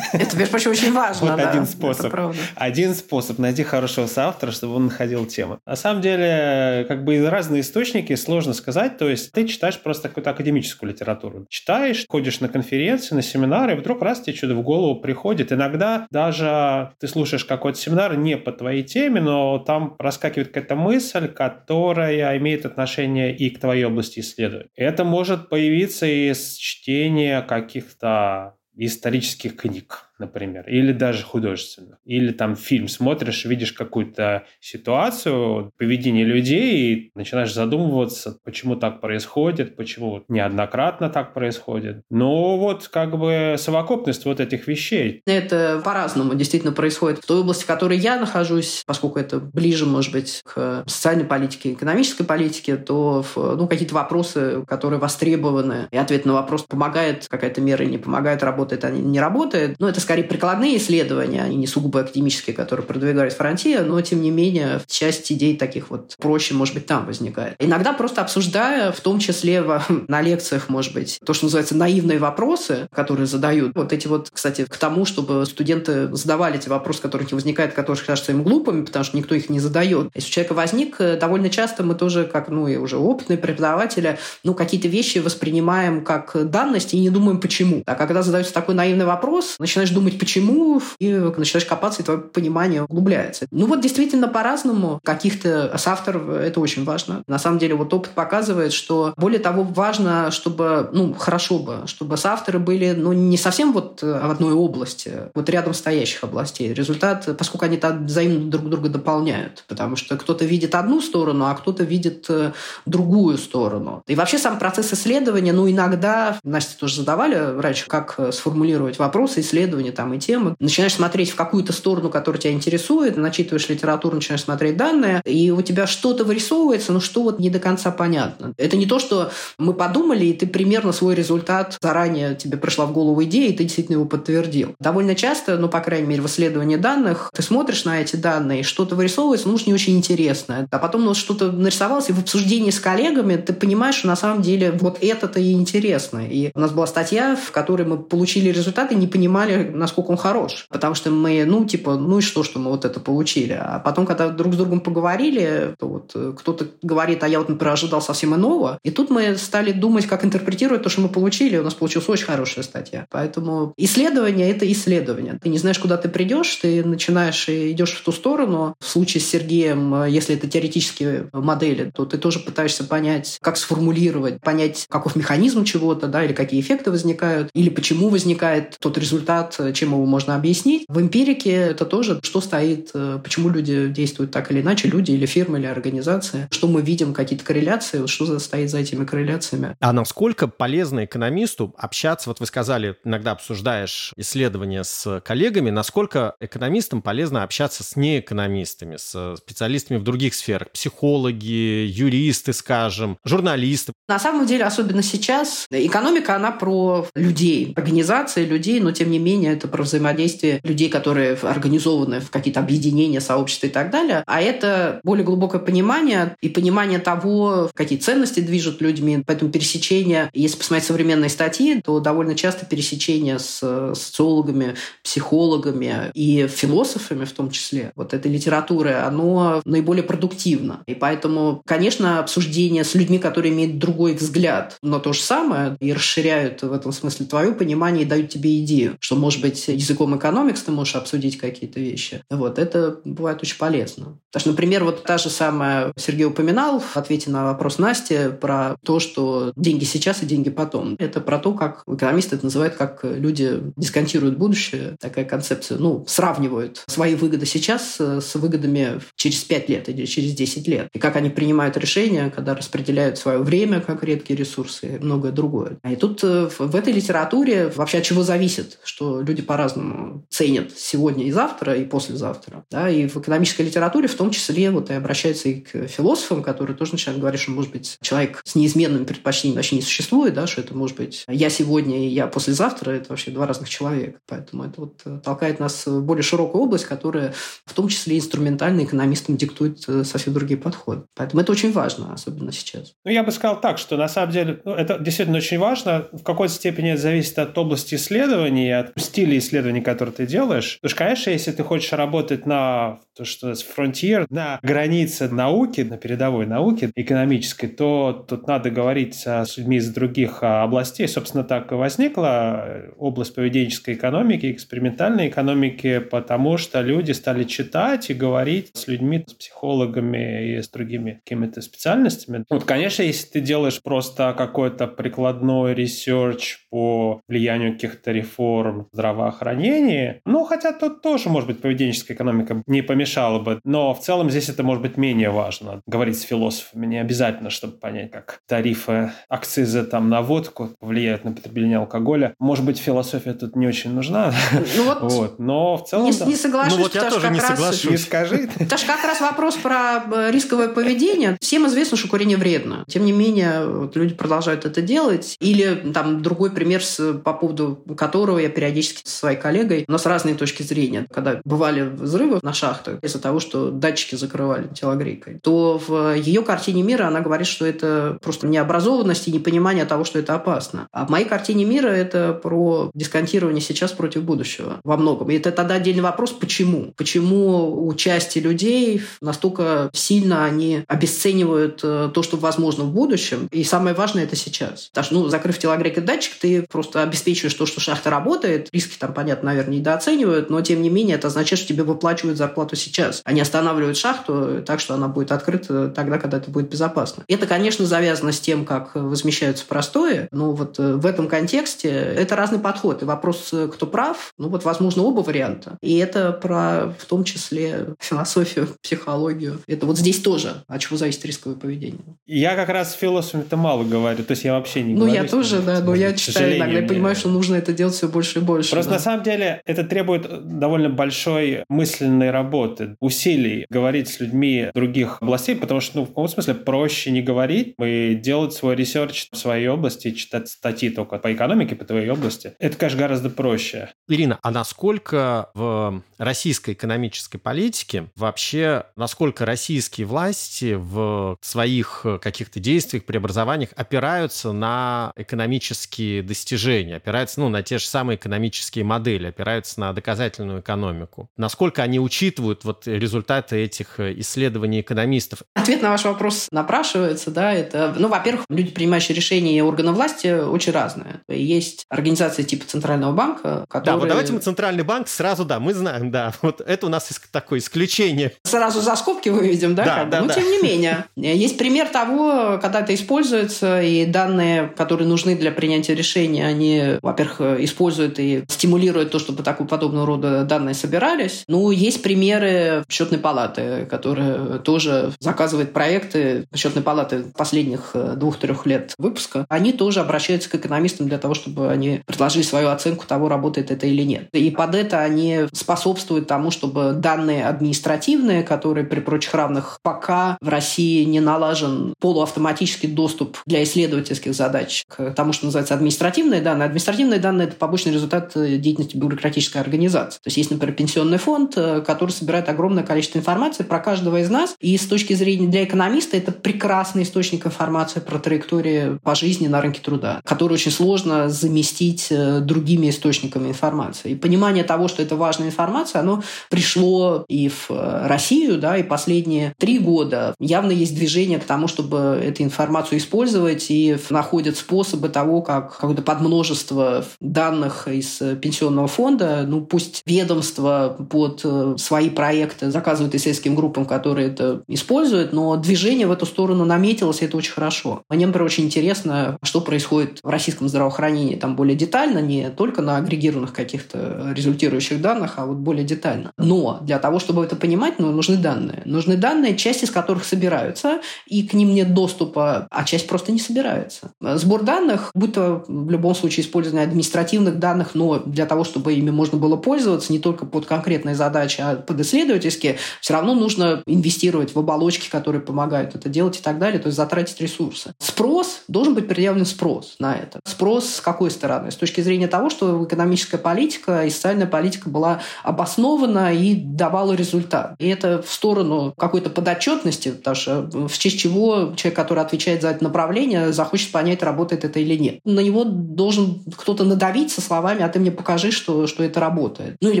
Это, между прочим, очень важно. Вот да, один способ. Один способ найти хорошего соавтора, чтобы он находил темы. На самом деле, как бы разные источники сложно сказать. То есть ты читаешь просто какую-то академическую литературу. Читаешь, ходишь на конференции, на семинары, и вдруг раз тебе что-то в голову приходит. Иногда даже ты слушаешь какой-то семинар не по твоей теме, но там проскакивает какая-то мысль, которая имеет отношение и к твоей области исследовать. Это может появиться из чтения каких-то исторических книг например, или даже художественно. Или там фильм смотришь, видишь какую-то ситуацию, поведение людей, и начинаешь задумываться, почему так происходит, почему неоднократно так происходит. Но вот как бы совокупность вот этих вещей. Это по-разному действительно происходит. В той области, в которой я нахожусь, поскольку это ближе, может быть, к социальной политике, экономической политике, то ну, какие-то вопросы, которые востребованы, и ответ на вопрос, помогает какая-то мера или не помогает, работает, а не работает, ну, это скорее прикладные исследования, они не сугубо академические, которые продвигают фронтия, но, тем не менее, часть идей таких вот проще, может быть, там возникает. Иногда просто обсуждая, в том числе на лекциях, может быть, то, что называется наивные вопросы, которые задают. Вот эти вот, кстати, к тому, чтобы студенты задавали эти вопросы, которые возникают, которые кажутся им глупыми, потому что никто их не задает. Если у человека возник, э, довольно часто мы тоже, как, ну, и уже опытные преподаватели, ну, какие-то вещи воспринимаем как данность и не думаем, почему. А когда задается такой наивный вопрос, начинаешь думать, почему, и начинаешь копаться, и твое понимание углубляется. Ну вот действительно по-разному. Каких-то с авторов это очень важно. На самом деле вот опыт показывает, что более того важно, чтобы, ну, хорошо бы, чтобы соавторы были, ну, не совсем вот в одной области, вот рядом стоящих областей. Результат, поскольку они там взаимно друг друга дополняют, потому что кто-то видит одну сторону, а кто-то видит э, другую сторону. И вообще сам процесс исследования, ну, иногда, Настя тоже задавали раньше, как сформулировать вопросы исследования, там, и темы. Начинаешь смотреть в какую-то сторону, которая тебя интересует, начитываешь литературу, начинаешь смотреть данные, и у тебя что-то вырисовывается, но что вот не до конца понятно. Это не то, что мы подумали, и ты примерно свой результат заранее тебе пришла в голову идея, и ты действительно его подтвердил. Довольно часто, ну, по крайней мере, в исследовании данных, ты смотришь на эти данные, что-то вырисовывается, ну, уж не очень интересно. А потом ну, что-то нарисовалось, и в обсуждении с коллегами ты понимаешь, что на самом деле вот это-то и интересно. И у нас была статья, в которой мы получили результаты, не понимали, насколько он хорош. Потому что мы, ну, типа, ну и что, что мы вот это получили. А потом, когда друг с другом поговорили, то вот э, кто-то говорит, а я вот, например, ожидал совсем иного. И тут мы стали думать, как интерпретировать то, что мы получили. У нас получилась очень хорошая статья. Поэтому исследование – это исследование. Ты не знаешь, куда ты придешь, ты начинаешь и идешь в ту сторону. В случае с Сергеем, э, если это теоретические модели, то ты тоже пытаешься понять, как сформулировать, понять, каков механизм чего-то, да, или какие эффекты возникают, или почему возникает тот результат, чем его можно объяснить. В эмпирике это тоже, что стоит, э, почему люди действуют так или иначе, люди или фирмы, или организации, что мы видим, какие-то корреляции, что стоит за этими корреляциями. А насколько полезно экономисту общаться, вот вы сказали, иногда обсуждаешь исследования с коллегами, насколько экономистам полезно общаться с неэкономистами, с специалистами в других сферах, психологи, юристы, скажем, журналисты? На самом деле, особенно сейчас, экономика, она про людей, организации людей, но тем не менее это про взаимодействие людей, которые организованы в какие-то объединения, сообщества и так далее. А это более глубокое понимание и понимание того, какие ценности движут людьми. Поэтому пересечение, если посмотреть современные статьи, то довольно часто пересечение с социологами, психологами и философами в том числе, вот этой литературы, оно наиболее продуктивно. И поэтому, конечно, обсуждение с людьми, которые имеют другой взгляд на то же самое и расширяют в этом смысле твое понимание и дают тебе идею, что, может быть, быть, языком экономикс ты можешь обсудить какие-то вещи. Вот, это бывает очень полезно. Потому что, например, вот та же самая Сергей упоминал в ответе на вопрос Насти про то, что деньги сейчас и деньги потом. Это про то, как экономисты это называют, как люди дисконтируют будущее. Такая концепция. Ну, сравнивают свои выгоды сейчас с выгодами через 5 лет или через 10 лет. И как они принимают решения, когда распределяют свое время как редкие ресурсы и многое другое. И тут э, в этой литературе вообще от чего зависит, что люди по-разному ценят сегодня и завтра, и послезавтра. Да? И в экономической литературе в том числе вот и обращаются и к философам, которые тоже начинают говорить, что, может быть, человек с неизменными предпочтениями вообще не существует, да, что это может быть я сегодня и я послезавтра, это вообще два разных человека. Поэтому это вот э, толкает нас в более широкую область, которая в том числе инструментально экономистам диктует э, совсем другие подходы. Поэтому это очень важно, особенно сейчас. Ну, я бы сказал так, что на самом деле ну, это действительно очень важно. В какой-то степени это зависит от области исследований, от стиля исследований, которые ты делаешь. Потому что, конечно, если ты хочешь работать на то, что фронтир, на границе науки, на передовой науке экономической, то тут надо говорить с людьми из других а, областей. Собственно, так и возникла э, область поведенческой экономики, экспериментальной экономики, потому что люди стали читать и говорить с людьми, с психологами и с другими какими-то специальностями. Вот, конечно, если ты делаешь просто какой-то прикладной research по влиянию каких-то реформ здравоохранении, ну, хотя тут тоже, может быть, поведенческая экономика не помешала бы, но в целом здесь это может быть менее важно. Говорить с философами не обязательно, чтобы понять, как тарифы, акцизы там на водку повлияют на потребление алкоголя. Может быть, философия тут не очень нужна, ну, вот, вот. но в целом... Не, да. не соглашусь, ну, вот я тоже не раз... соглашусь. Не скажи. Потому что как раз вопрос про э, рисковое поведение. Всем известно, что курение вредно. Тем не менее, вот люди продолжают это делать. Или там другой пример, с, по поводу которого я периодически со своей коллегой, у нас разные точки зрения. Когда бывали взрывы на шахтах из-за того, что датчики закрывали телогрейкой, то в ее картине мира она говорит, что это просто необразованность и непонимание того, что это опасно. А в моей картине мира это про дисконтирование сейчас против будущего во многом. И это тогда отдельный вопрос, почему? Почему у части людей настолько сильно они обесценивают э, то, что возможно в будущем, и самое важное это сейчас. Потому что, ну, закрыв телогрейкой датчик, ты просто обеспечиваешь то, что шахта работает, риски там, понятно, наверное, недооценивают, но тем не менее это означает, что тебе выплачивают зарплату сейчас. Они останавливают шахту так, что она будет открыта тогда, когда это будет безопасно. Это, конечно, завязано с тем, как возмещаются простое, но вот э, в этом контексте это разный подход. И вопрос, э, кто прав, ну вот, возможно, оба варианта. И это про, в том числе, философию, психологию. Это вот здесь тоже, от чего зависит рисковое поведение. Я как раз с философами это мало говорю, то есть я вообще не ну, говорю. Ну, я тоже, да, но я читаю иногда и понимаю, что нужно это делать все больше и больше. Просто да. на самом деле это требует довольно большой мысленной работы, усилий говорить с людьми других областей, потому что, ну, в каком смысле проще не говорить и делать свой research в своей области, читать статьи только по экономике, по твоей области. Это, конечно, гораздо проще. Ирина, а насколько в российской экономической политике вообще, насколько российские власти в своих каких-то действиях, преобразованиях опираются на экономические достижения, опираются ну, на те же самые экономические модели, опираются на доказательную экономику? Насколько они учитывают вот результаты этих исследований экономистов? Ответ на ваш вопрос напрашивается, да, это, ну, во-первых, люди, принимающие решения органы власти, очень разные. Есть организации типа Центрального банка, которые... Да, вот давайте мы Центральный банк сразу, да, мы знаем, да, вот это у нас такое исключение. Сразу за скобки выведем, да? Да, да, Но да. тем не менее. Есть пример того, когда это используется, и данные, которые нужны для принятия решения, они, во-первых, используют и стимулируют то, чтобы такого подобного рода данные собирались. Ну, есть примеры счетной палаты, которая тоже заказывает проекты счетной палаты последних двух-трех лет выпуска. Они тоже обращаются к экономистам для того, чтобы они предложили свою оценку того, работает это или нет. И под это они способствуют тому, чтобы данные административные, которые при прочих равных пока в России не налажен полуавтоматический доступ для исследовательских задач к тому, что называется административные данные. Административные данные – это побочный результат деятельности бюрократической организации. То есть есть, например, пенсионный фонд, который собирает огромное количество информации про каждого из нас. И с точки зрения для экономиста это прекрасный источник информации про траектории по жизни на рынке труда, который очень сложно заместить э, другими источниками информации. И понимание того, что это важная информация, оно пришло и в э, Россию, да, и последние три года явно есть движение к тому, чтобы эту информацию использовать, и находят способы того, как какое-то подмножество данных из пенсионного фонда. Ну, пусть ведомство под э, свои проекты заказывает исследовательским группам, которые это используют, но движение в эту сторону наметилось, и это очень хорошо. Мне, например, очень интересно, что происходит в российском здравоохранении там более детально, не только на агрегированных каких-то результирующих данных, а вот более детально. Но для того, чтобы это понимать, ну, нужны данные. Нужны данные, часть из которых собираются, и к ним нет доступа, а часть просто не собирается. Сбор данных, будь то в любом случае использование административных данных, но для того, чтобы ими можно было пользоваться не только под конкретные задачи, а под исследовательские, все равно нужно инвестировать в оболочки, которые помогают это делать и так далее, то есть затратить ресурсы. Спрос, должен быть предъявлен спрос на это. Спрос с какой стороны? С точки зрения того, что экономическая политика и социальная политика была обоснована и давала результат. И это в сторону какой-то подотчетности, потому что в честь чего человек, который отвечает за это направление, захочет понять, работает это или нет. На него должен кто-то надавить со словами «а ты мне покажи, что, что это работает». Ну или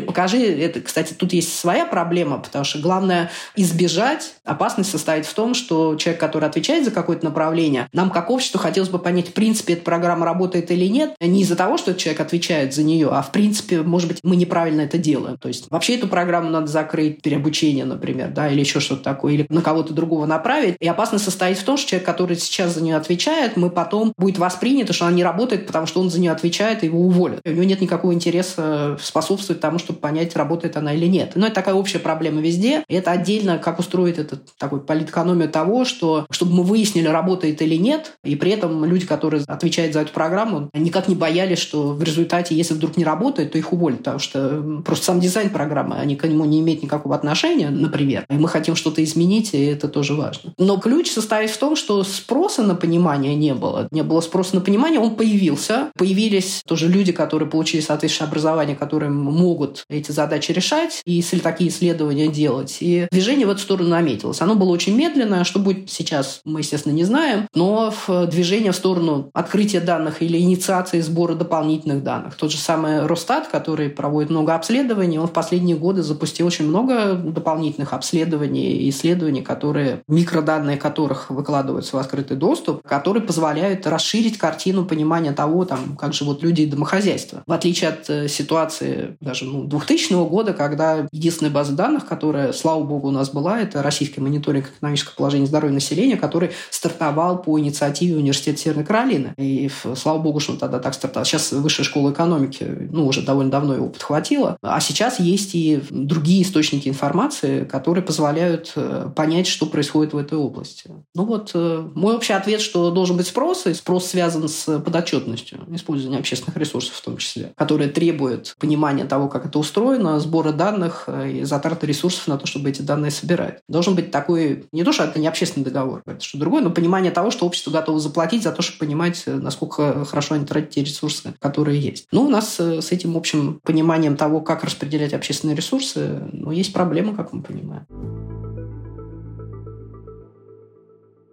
покажи, это, кстати, тут есть своя проблема, потому что главное избежать, опасность состоит в том, что человек, который отвечает за какое-то направление, нам как обществу хотелось бы понять, в принципе, эта программа работает или нет, не из-за того, что человек отвечает за нее, а в принципе, может быть, мы неправильно это делаем. То есть вообще эту программу надо закрыть, переобучение, например, да, или еще что-то такое, или на кого-то другого направить. И опасность состоит в том, что человек, который сейчас за нее отвечает, мы потом будет воспринято, что она не работает, потому что он за нее отвечает, и его уволят. И у него нет никакого интереса способствовать тому, чтобы понять, работает она или нет. Но это такая общая проблема везде. Это отдельно, как устроить этот такой политэкономию того, что чтобы мы выяснили, работает или нет, и при этом люди, которые отвечают за эту программу, никак не боялись, что в результате, если вдруг не работает, то их уволят, потому что просто сам дизайн программы, они к нему не имеют никакого отношения, например. И мы хотим что-то изменить, и это тоже важно. Но ключ состоит в том, что спроса на понимание не было. Не было спроса на понимание, он появился. Появились тоже люди, которые получили соответствующее образование, которые могут эти задачи решать и такие исследования делать. И движение в эту сторону наметилось. Оно было очень медленное. Что будет сейчас, мы, естественно, не знаем. Но движение в сторону открытия данных или инициации сбора дополнительных данных. Тот же самый Росстат, который проводит много обследований, он в последние годы запустил очень много дополнительных обследований и исследований, которые, микроданные которых выкладываются в открытый доступ, которые позволяют расширить картину понимания того, там, как живут люди и домохозяйства. В отличие от э, ситуации даже ну, 2000 года, когда единственная база данных, которая, слава богу, у нас была, это российский мониторинг экономического положения здоровья населения, который стартовал по инициативе Университета Северной Каролины. И слава богу, что он тогда так стартовал. Сейчас Высшая школа экономики, ну, уже довольно давно его подхватила. А сейчас есть и другие источники информации, которые позволяют э, понять, что происходит в этой области. Ну вот, э, мой общий ответ, что должен быть спрос, и спрос связан с подотчетностью, использованием общественных ресурсов в том числе, которые требуют понимания того, как это устроено, сбора данных э, и затраты ресурсов на то, чтобы эти данные собирать. Должен быть такой, не то, что это не общественный договор, это что другое, но понимание того, что общество готово заплатить за то, чтобы понимать, насколько хорошо они тратят те ресурсы, которые есть. Ну, у нас с этим общим пониманием того, как распределять общественные ресурсы, ну, есть проблемы, как мы понимаем.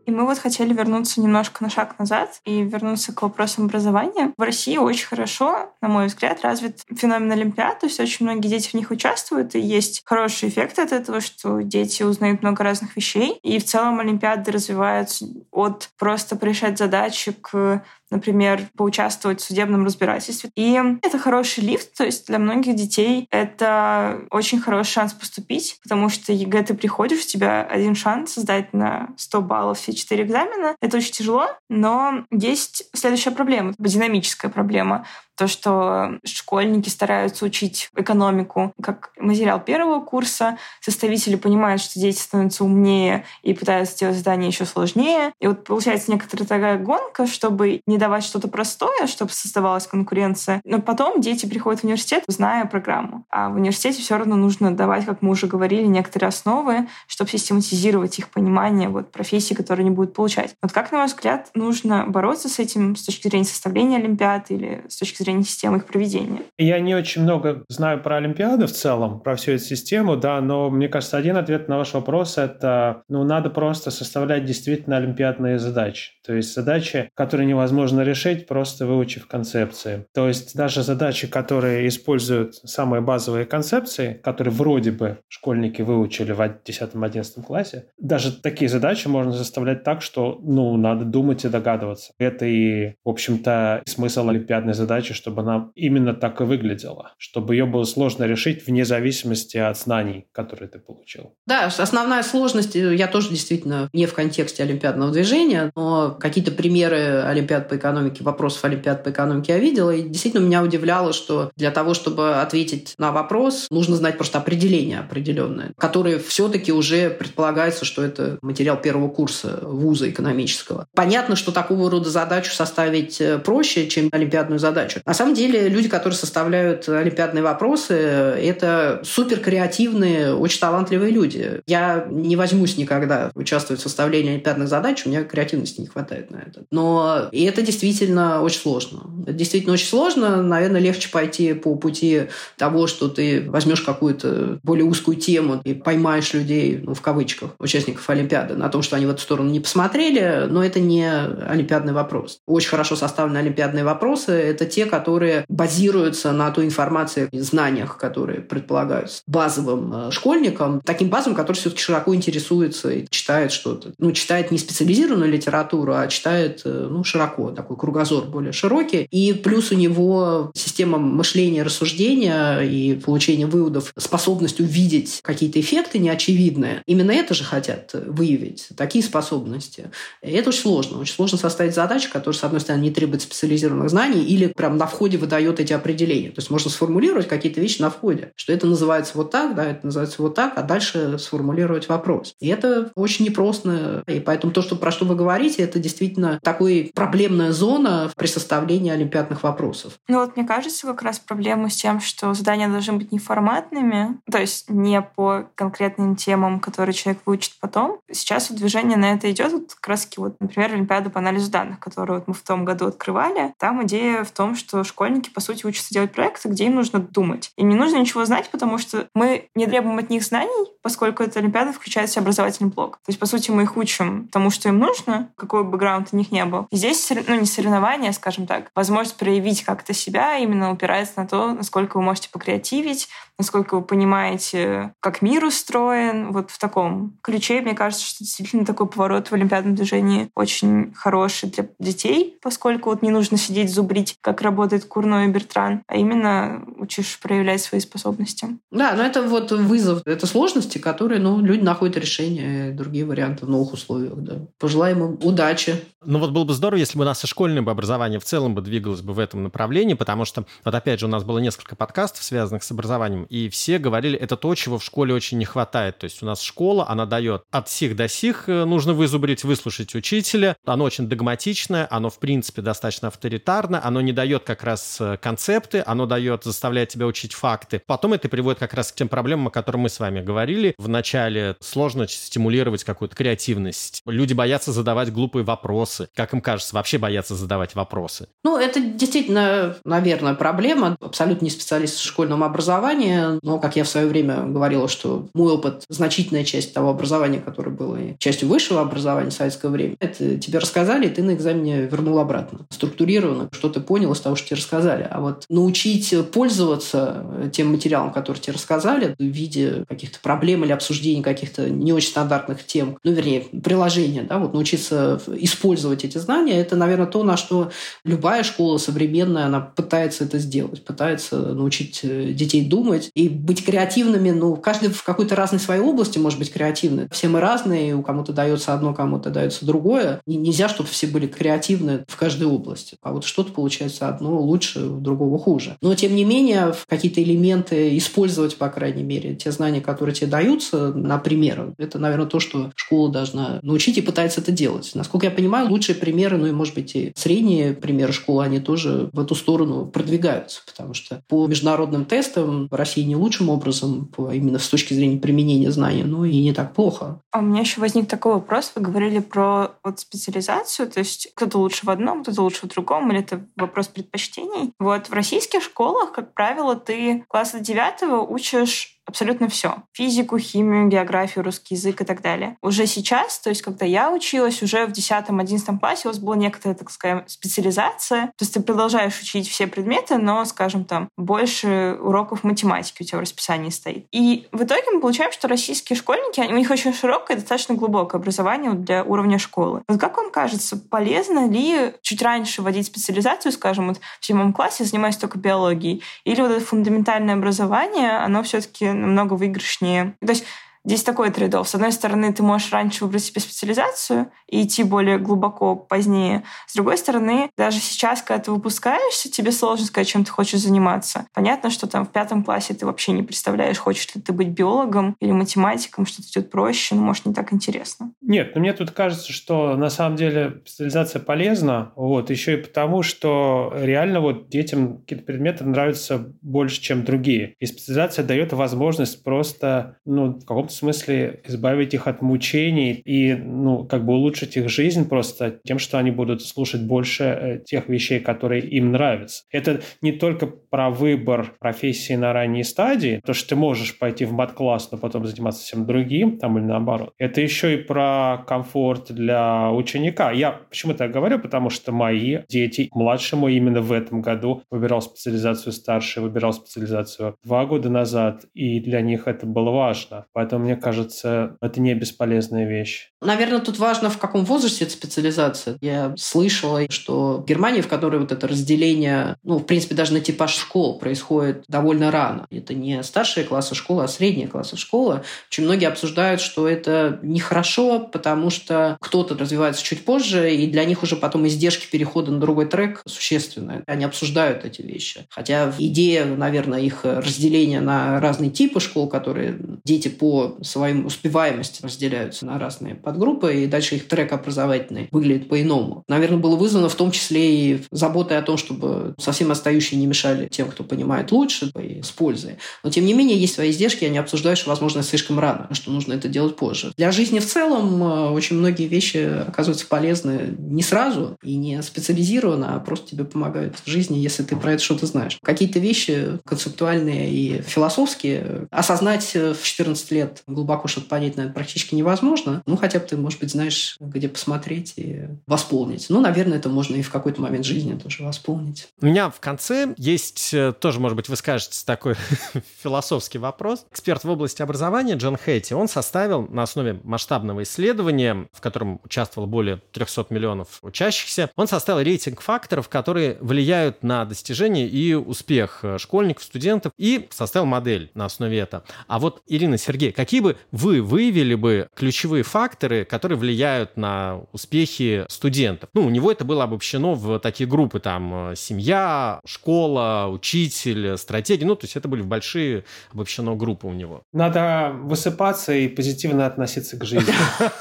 И мы вот хотели вернуться немножко на шаг назад и вернуться к вопросам образования. В России очень хорошо, на мой взгляд, развит феномен Олимпиад, то есть очень многие дети в них участвуют, и есть хороший эффект от этого, что дети узнают много разных вещей. И в целом Олимпиады развиваются от просто решать задачи к например, поучаствовать в судебном разбирательстве. И это хороший лифт, то есть для многих детей это очень хороший шанс поступить, потому что ЕГЭ ты приходишь, у тебя один шанс сдать на 100 баллов все четыре экзамена. Это очень тяжело, но есть следующая проблема, динамическая проблема то, что школьники стараются учить экономику как материал первого курса, составители понимают, что дети становятся умнее и пытаются сделать задание еще сложнее. И вот получается некоторая такая гонка, чтобы не давать что-то простое, чтобы создавалась конкуренция. Но потом дети приходят в университет, зная программу. А в университете все равно нужно давать, как мы уже говорили, некоторые основы, чтобы систематизировать их понимание вот, профессии, которые они будут получать. Вот как, на ваш взгляд, нужно бороться с этим с точки зрения составления Олимпиад или с точки зрения системы их проведения. Я не очень много знаю про Олимпиады в целом, про всю эту систему, да, но мне кажется, один ответ на ваш вопрос – это, ну, надо просто составлять действительно олимпиадные задачи. То есть задачи, которые невозможно решить, просто выучив концепции. То есть даже задачи, которые используют самые базовые концепции, которые вроде бы школьники выучили в 10-11 классе, даже такие задачи можно заставлять так, что, ну, надо думать и догадываться. Это и, в общем-то, смысл олимпиадной задачи, задачу, чтобы она именно так и выглядела, чтобы ее было сложно решить вне зависимости от знаний, которые ты получил. Да, основная сложность, э, я тоже действительно не в контексте олимпиадного движения, но какие-то примеры олимпиад по экономике, вопросов олимпиад по экономике я видела, и действительно меня удивляло, что для того, чтобы ответить на вопрос, нужно знать просто определение определенное, которое все-таки уже предполагается, что это материал первого курса вуза экономического. Понятно, что такого рода задачу составить э, проще, чем олимпиадную задачу. На самом деле люди, которые составляют олимпиадные вопросы, это супер креативные, очень талантливые люди. Я не возьмусь никогда участвовать в составлении олимпиадных задач, у меня креативности не хватает на это. Но и это действительно очень сложно. Это действительно очень сложно. Наверное, легче пойти по пути того, что ты возьмешь какую-то более узкую тему и поймаешь людей, ну, в кавычках, участников Олимпиады, на том, что они в эту сторону не посмотрели, но это не олимпиадный вопрос. Очень хорошо составленные олимпиадные вопросы – это те, которые базируются на той информации знаниях, которые предполагаются базовым э, школьникам, таким базовым, который все-таки широко интересуется и читает что-то. Ну, читает не специализированную литературу, а читает э, ну, широко, такой кругозор более широкий. И плюс у него система мышления, рассуждения и получения выводов, способность увидеть какие-то эффекты неочевидные. Именно это же хотят выявить, такие способности. И это очень сложно. Очень сложно составить задачу, которая, с одной стороны, не требует специализированных знаний или прям на входе выдает эти определения. То есть можно сформулировать какие-то вещи на входе, что это называется вот так, да, это называется вот так, а дальше сформулировать вопрос. И это очень непросто. И поэтому то, что, про что вы говорите, это действительно такой проблемная зона при составлении олимпиадных вопросов. Ну вот мне кажется, как раз проблема с тем, что задания должны быть неформатными, то есть не по конкретным темам, которые человек выучит потом. Сейчас вот движение на это идет. Вот как раз вот, например, Олимпиаду по анализу данных, которую вот мы в том году открывали. Там идея в том, что школьники, по сути, учатся делать проекты, где им нужно думать. Им не нужно ничего знать, потому что мы не требуем от них знаний, поскольку эта Олимпиада включает в себя образовательный блок. То есть, по сути, мы их учим тому, что им нужно, какой бы бэкграунд у них не был. И здесь, ну, не соревнование, скажем так, возможность проявить как-то себя именно упирается на то, насколько вы можете покреативить, насколько вы понимаете, как мир устроен. Вот в таком ключе, мне кажется, что действительно такой поворот в олимпиадном движении очень хороший для детей, поскольку вот не нужно сидеть зубрить, как работает Курно и Бертран, а именно учишь проявлять свои способности. Да, но это вот вызов, это сложности, которые ну, люди находят решение, другие варианты в новых условиях. Да. Пожелаем им удачи. Ну вот было бы здорово, если бы у нас и школьное бы образование в целом бы двигалось бы в этом направлении, потому что, вот опять же, у нас было несколько подкастов, связанных с образованием, и все говорили, это то, чего в школе очень не хватает. То есть у нас школа, она дает от сих до сих, э, нужно вызубрить, выслушать учителя. Оно очень догматичное, оно, в принципе, достаточно авторитарно, оно не дает как раз э, концепты, оно дает, заставляет тебя учить факты. Потом это приводит как раз к тем проблемам, о которых мы с вами говорили. Вначале сложно стимулировать какую-то креативность. Люди боятся задавать глупые вопросы. Как им кажется, вообще боятся задавать вопросы. Ну, это действительно, наверное, проблема. Абсолютно не специалист в школьном образовании, но, как я в свое время говорила, что мой опыт, значительная часть того образования, которое было частью высшего образования в советское время, это тебе рассказали, и ты на экзамене вернул обратно. Структурированно, что ты понял из того, что тебе рассказали. А вот научить пользоваться тем материалом, который тебе рассказали, в виде каких-то проблем или обсуждений каких-то не очень стандартных тем, ну, вернее, приложения, да, вот научиться использовать эти знания, это, наверное, то, на что любая школа современная, она пытается это сделать, пытается научить э, детей думать и быть креативными. Ну, каждый в какой-то разной своей области может быть креативный. Все мы разные, у кому-то дается одно, кому-то дается другое. И нельзя, чтобы все были креативны в каждой области. А вот что-то получается одно лучше, другого хуже. Но, тем не менее, какие-то элементы использовать, по крайней мере, те знания, которые тебе даются на примерах, это, наверное, то, что школа должна научить и пытается это делать. Насколько я понимаю, лучшие примеры, ну и, может быть, и средние примеры школы, они тоже в эту сторону продвигаются, потому что по международным тестам в России не лучшим образом, именно с точки зрения применения знаний, но и не так плохо. А у меня еще возник такой вопрос. Вы говорили про вот специализацию, то есть кто-то лучше в одном, кто-то лучше в другом, или это вопрос предпочтений. Вот в российских школах, как правило, ты класса девятого учишь абсолютно все. Физику, химию, географию, русский язык и так далее. Уже сейчас, то есть когда я училась, уже в 10-11 классе у вас была некоторая, так сказать, специализация. То есть ты продолжаешь учить все предметы, но, скажем, там больше уроков математики у тебя в расписании стоит. И в итоге мы получаем, что российские школьники, у них очень широкое, достаточно глубокое образование для уровня школы. Вот как вам кажется, полезно ли чуть раньше вводить специализацию, скажем, вот в седьмом классе занимаюсь только биологией, или вот это фундаментальное образование, оно все-таки намного выигрышнее. То есть Здесь такой трейд С одной стороны, ты можешь раньше выбрать себе специализацию и идти более глубоко позднее. С другой стороны, даже сейчас, когда ты выпускаешься, тебе сложно сказать, чем ты хочешь заниматься. Понятно, что там в пятом классе ты вообще не представляешь, хочешь ли ты быть биологом или математиком, что-то идет проще, но может не так интересно. Нет, но мне тут кажется, что на самом деле специализация полезна, вот, еще и потому, что реально вот детям какие-то предметы нравятся больше, чем другие. И специализация дает возможность просто, ну, в каком-то смысле избавить их от мучений и, ну, как бы улучшить их жизнь просто тем, что они будут слушать больше э, тех вещей, которые им нравятся. Это не только про выбор профессии на ранней стадии, то, что ты можешь пойти в мат-класс, но потом заниматься всем другим, там или наоборот. Это еще и про комфорт для ученика. Я почему так говорю? Потому что мои дети, младшему именно в этом году выбирал специализацию старший, выбирал специализацию два года назад, и для них это было важно. Поэтому мне кажется, это не бесполезная вещь. Наверное, тут важно, в каком возрасте эта специализация. Я слышала, что в Германии, в которой вот это разделение, ну, в принципе, даже на типаж школ происходит довольно рано. Это не старшие классы школы, а средние классы школы. Очень многие обсуждают, что это нехорошо, потому что кто-то развивается чуть позже, и для них уже потом издержки перехода на другой трек существенные. Они обсуждают эти вещи. Хотя идея, наверное, их разделения на разные типы школ, которые дети по своим успеваемости разделяются на разные подгруппы, и дальше их трек образовательный выглядит по-иному. Наверное, было вызвано в том числе и заботой о том, чтобы совсем остающие не мешали тем, кто понимает лучше, и с пользой. Но, тем не менее, есть свои издержки, они обсуждают, что, возможно, слишком рано, что нужно это делать позже. Для жизни в целом э, очень многие вещи оказываются полезны не сразу и не специализированно, а просто тебе помогают в жизни, если ты про это что-то знаешь. Какие-то вещи концептуальные и философские осознать в 14 лет глубоко что-то понять, наверное, практически невозможно. Ну, хотя бы ты, может быть, знаешь, где посмотреть и восполнить. Ну, наверное, это можно и в какой-то момент жизни тоже восполнить. У меня в конце есть э, тоже, может быть, вы скажете, такой философский вопрос. Эксперт в области образования Джон Хейти, он составил на основе масштабного исследования, в котором участвовало более 300 миллионов учащихся, он составил рейтинг факторов, которые влияют на достижение и успех э, школьников, студентов, и составил модель на основе этого. А вот, Ирина, Сергей, какие какие бы вы выявили бы ключевые факторы, которые влияют на успехи студентов? Ну, у него это было обобщено в такие группы, там, э, семья, школа, учитель, стратегия, ну, то есть это были большие обобщено группы у него. Надо высыпаться и позитивно относиться к жизни.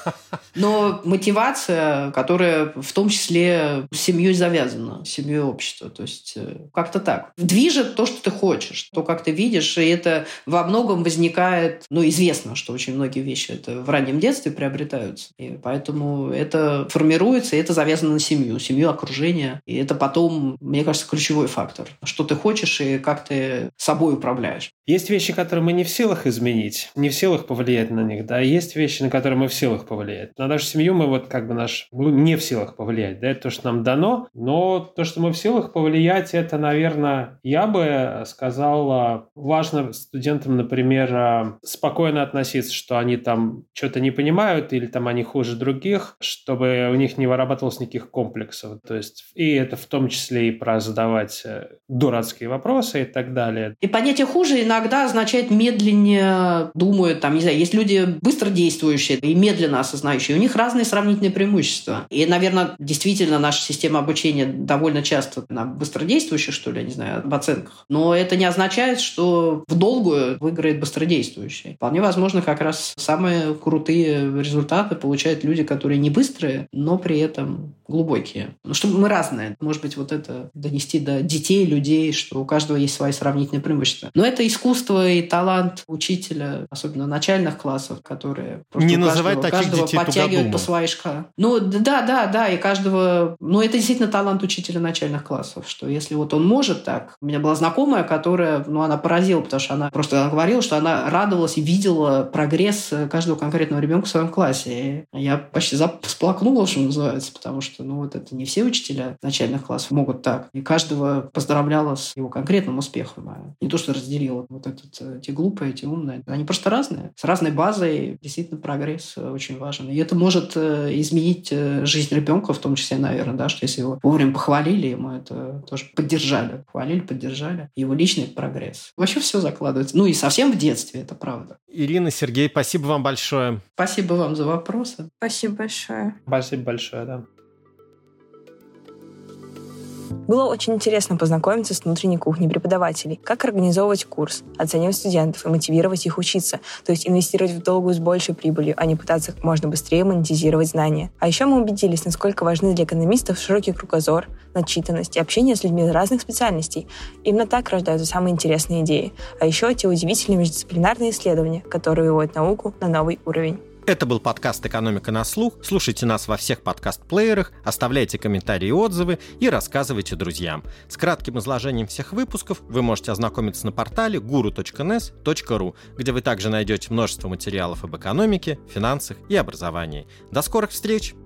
Но мотивация, которая в том числе с семьей завязана, с семьей общества, то есть э, как-то так. Движет то, что ты хочешь, то, как ты видишь, и это во многом возникает, ну, известно известно, что очень многие вещи это в раннем детстве приобретаются. И поэтому это формируется, и это завязано на семью, семью, окружение. И это потом, мне кажется, ключевой фактор. Что ты хочешь и как ты собой управляешь. Есть вещи, которые мы не в силах изменить, не в силах повлиять на них, да, есть вещи, на которые мы в силах повлиять. На нашу семью мы вот как бы наш, мы не в силах повлиять, да, это то, что нам дано, но то, что мы в силах повлиять, это, наверное, я бы сказал, важно студентам, например, спокойно относиться, что они там что-то не понимают или там они хуже других, чтобы у них не вырабатывалось никаких комплексов. То есть и это в том числе и про задавать э, дурацкие вопросы и так далее. И понятие хуже иногда означает медленнее думают, там, не знаю, есть люди быстро действующие и медленно осознающие, у них разные сравнительные преимущества. И, наверное, действительно наша система обучения довольно часто на быстродействующих, что ли, я не знаю, об оценках. Но это не означает, что в долгую выиграет быстродействующий. Вполне возможно, как раз самые крутые результаты получают люди, которые не быстрые, но при этом глубокие. Ну, чтобы мы разные. Может быть, вот это донести до детей, людей, что у каждого есть свои сравнительные преимущества. Но это искусство и талант учителя, особенно начальных классов, которые не называть каждого, таких каждого детей подтягивают по своей шкале. Ну, да, да, да, и каждого... Ну, это действительно талант учителя начальных классов, что если вот он может так... У меня была знакомая, которая, ну, она поразила, потому что она просто она говорила, что она радовалась и видела прогресс каждого конкретного ребенка в своем классе. И я почти всплакнула, что называется, потому что, ну, вот это не все учителя начальных классов могут так. И каждого поздравляла с его конкретным успехом. А не то, что разделила вот этот, э, те глупые, те умные. Они просто разные. С разной базой действительно прогресс э, очень важен. И это может э, изменить жизнь ребенка, в том числе, наверное, да, что если его вовремя похвалили, ему это тоже поддержали. Похвалили, поддержали. Его личный прогресс. Вообще все закладывается. Ну и совсем в детстве, это правда. Ирина, Сергей, спасибо вам большое. Спасибо вам за вопросы. Спасибо большое. Спасибо большое, да. Было очень интересно познакомиться с внутренней кухней преподавателей, как организовывать курс, оценивать студентов и мотивировать их учиться, то есть инвестировать в долгую с большей прибылью, а не пытаться как можно быстрее монетизировать знания. А еще мы убедились, насколько важны для экономистов широкий кругозор, начитанность и общение с людьми разных специальностей. Именно так рождаются самые интересные идеи. А еще те удивительные междисциплинарные исследования, которые выводят науку на новый уровень. Это был подкаст «Экономика на слух». Слушайте нас во всех подкаст-плеерах, оставляйте комментарии и отзывы и рассказывайте друзьям. С кратким изложением всех выпусков вы можете ознакомиться на портале guru.nes.ru, где вы также найдете множество материалов об экономике, финансах и образовании. До скорых встреч!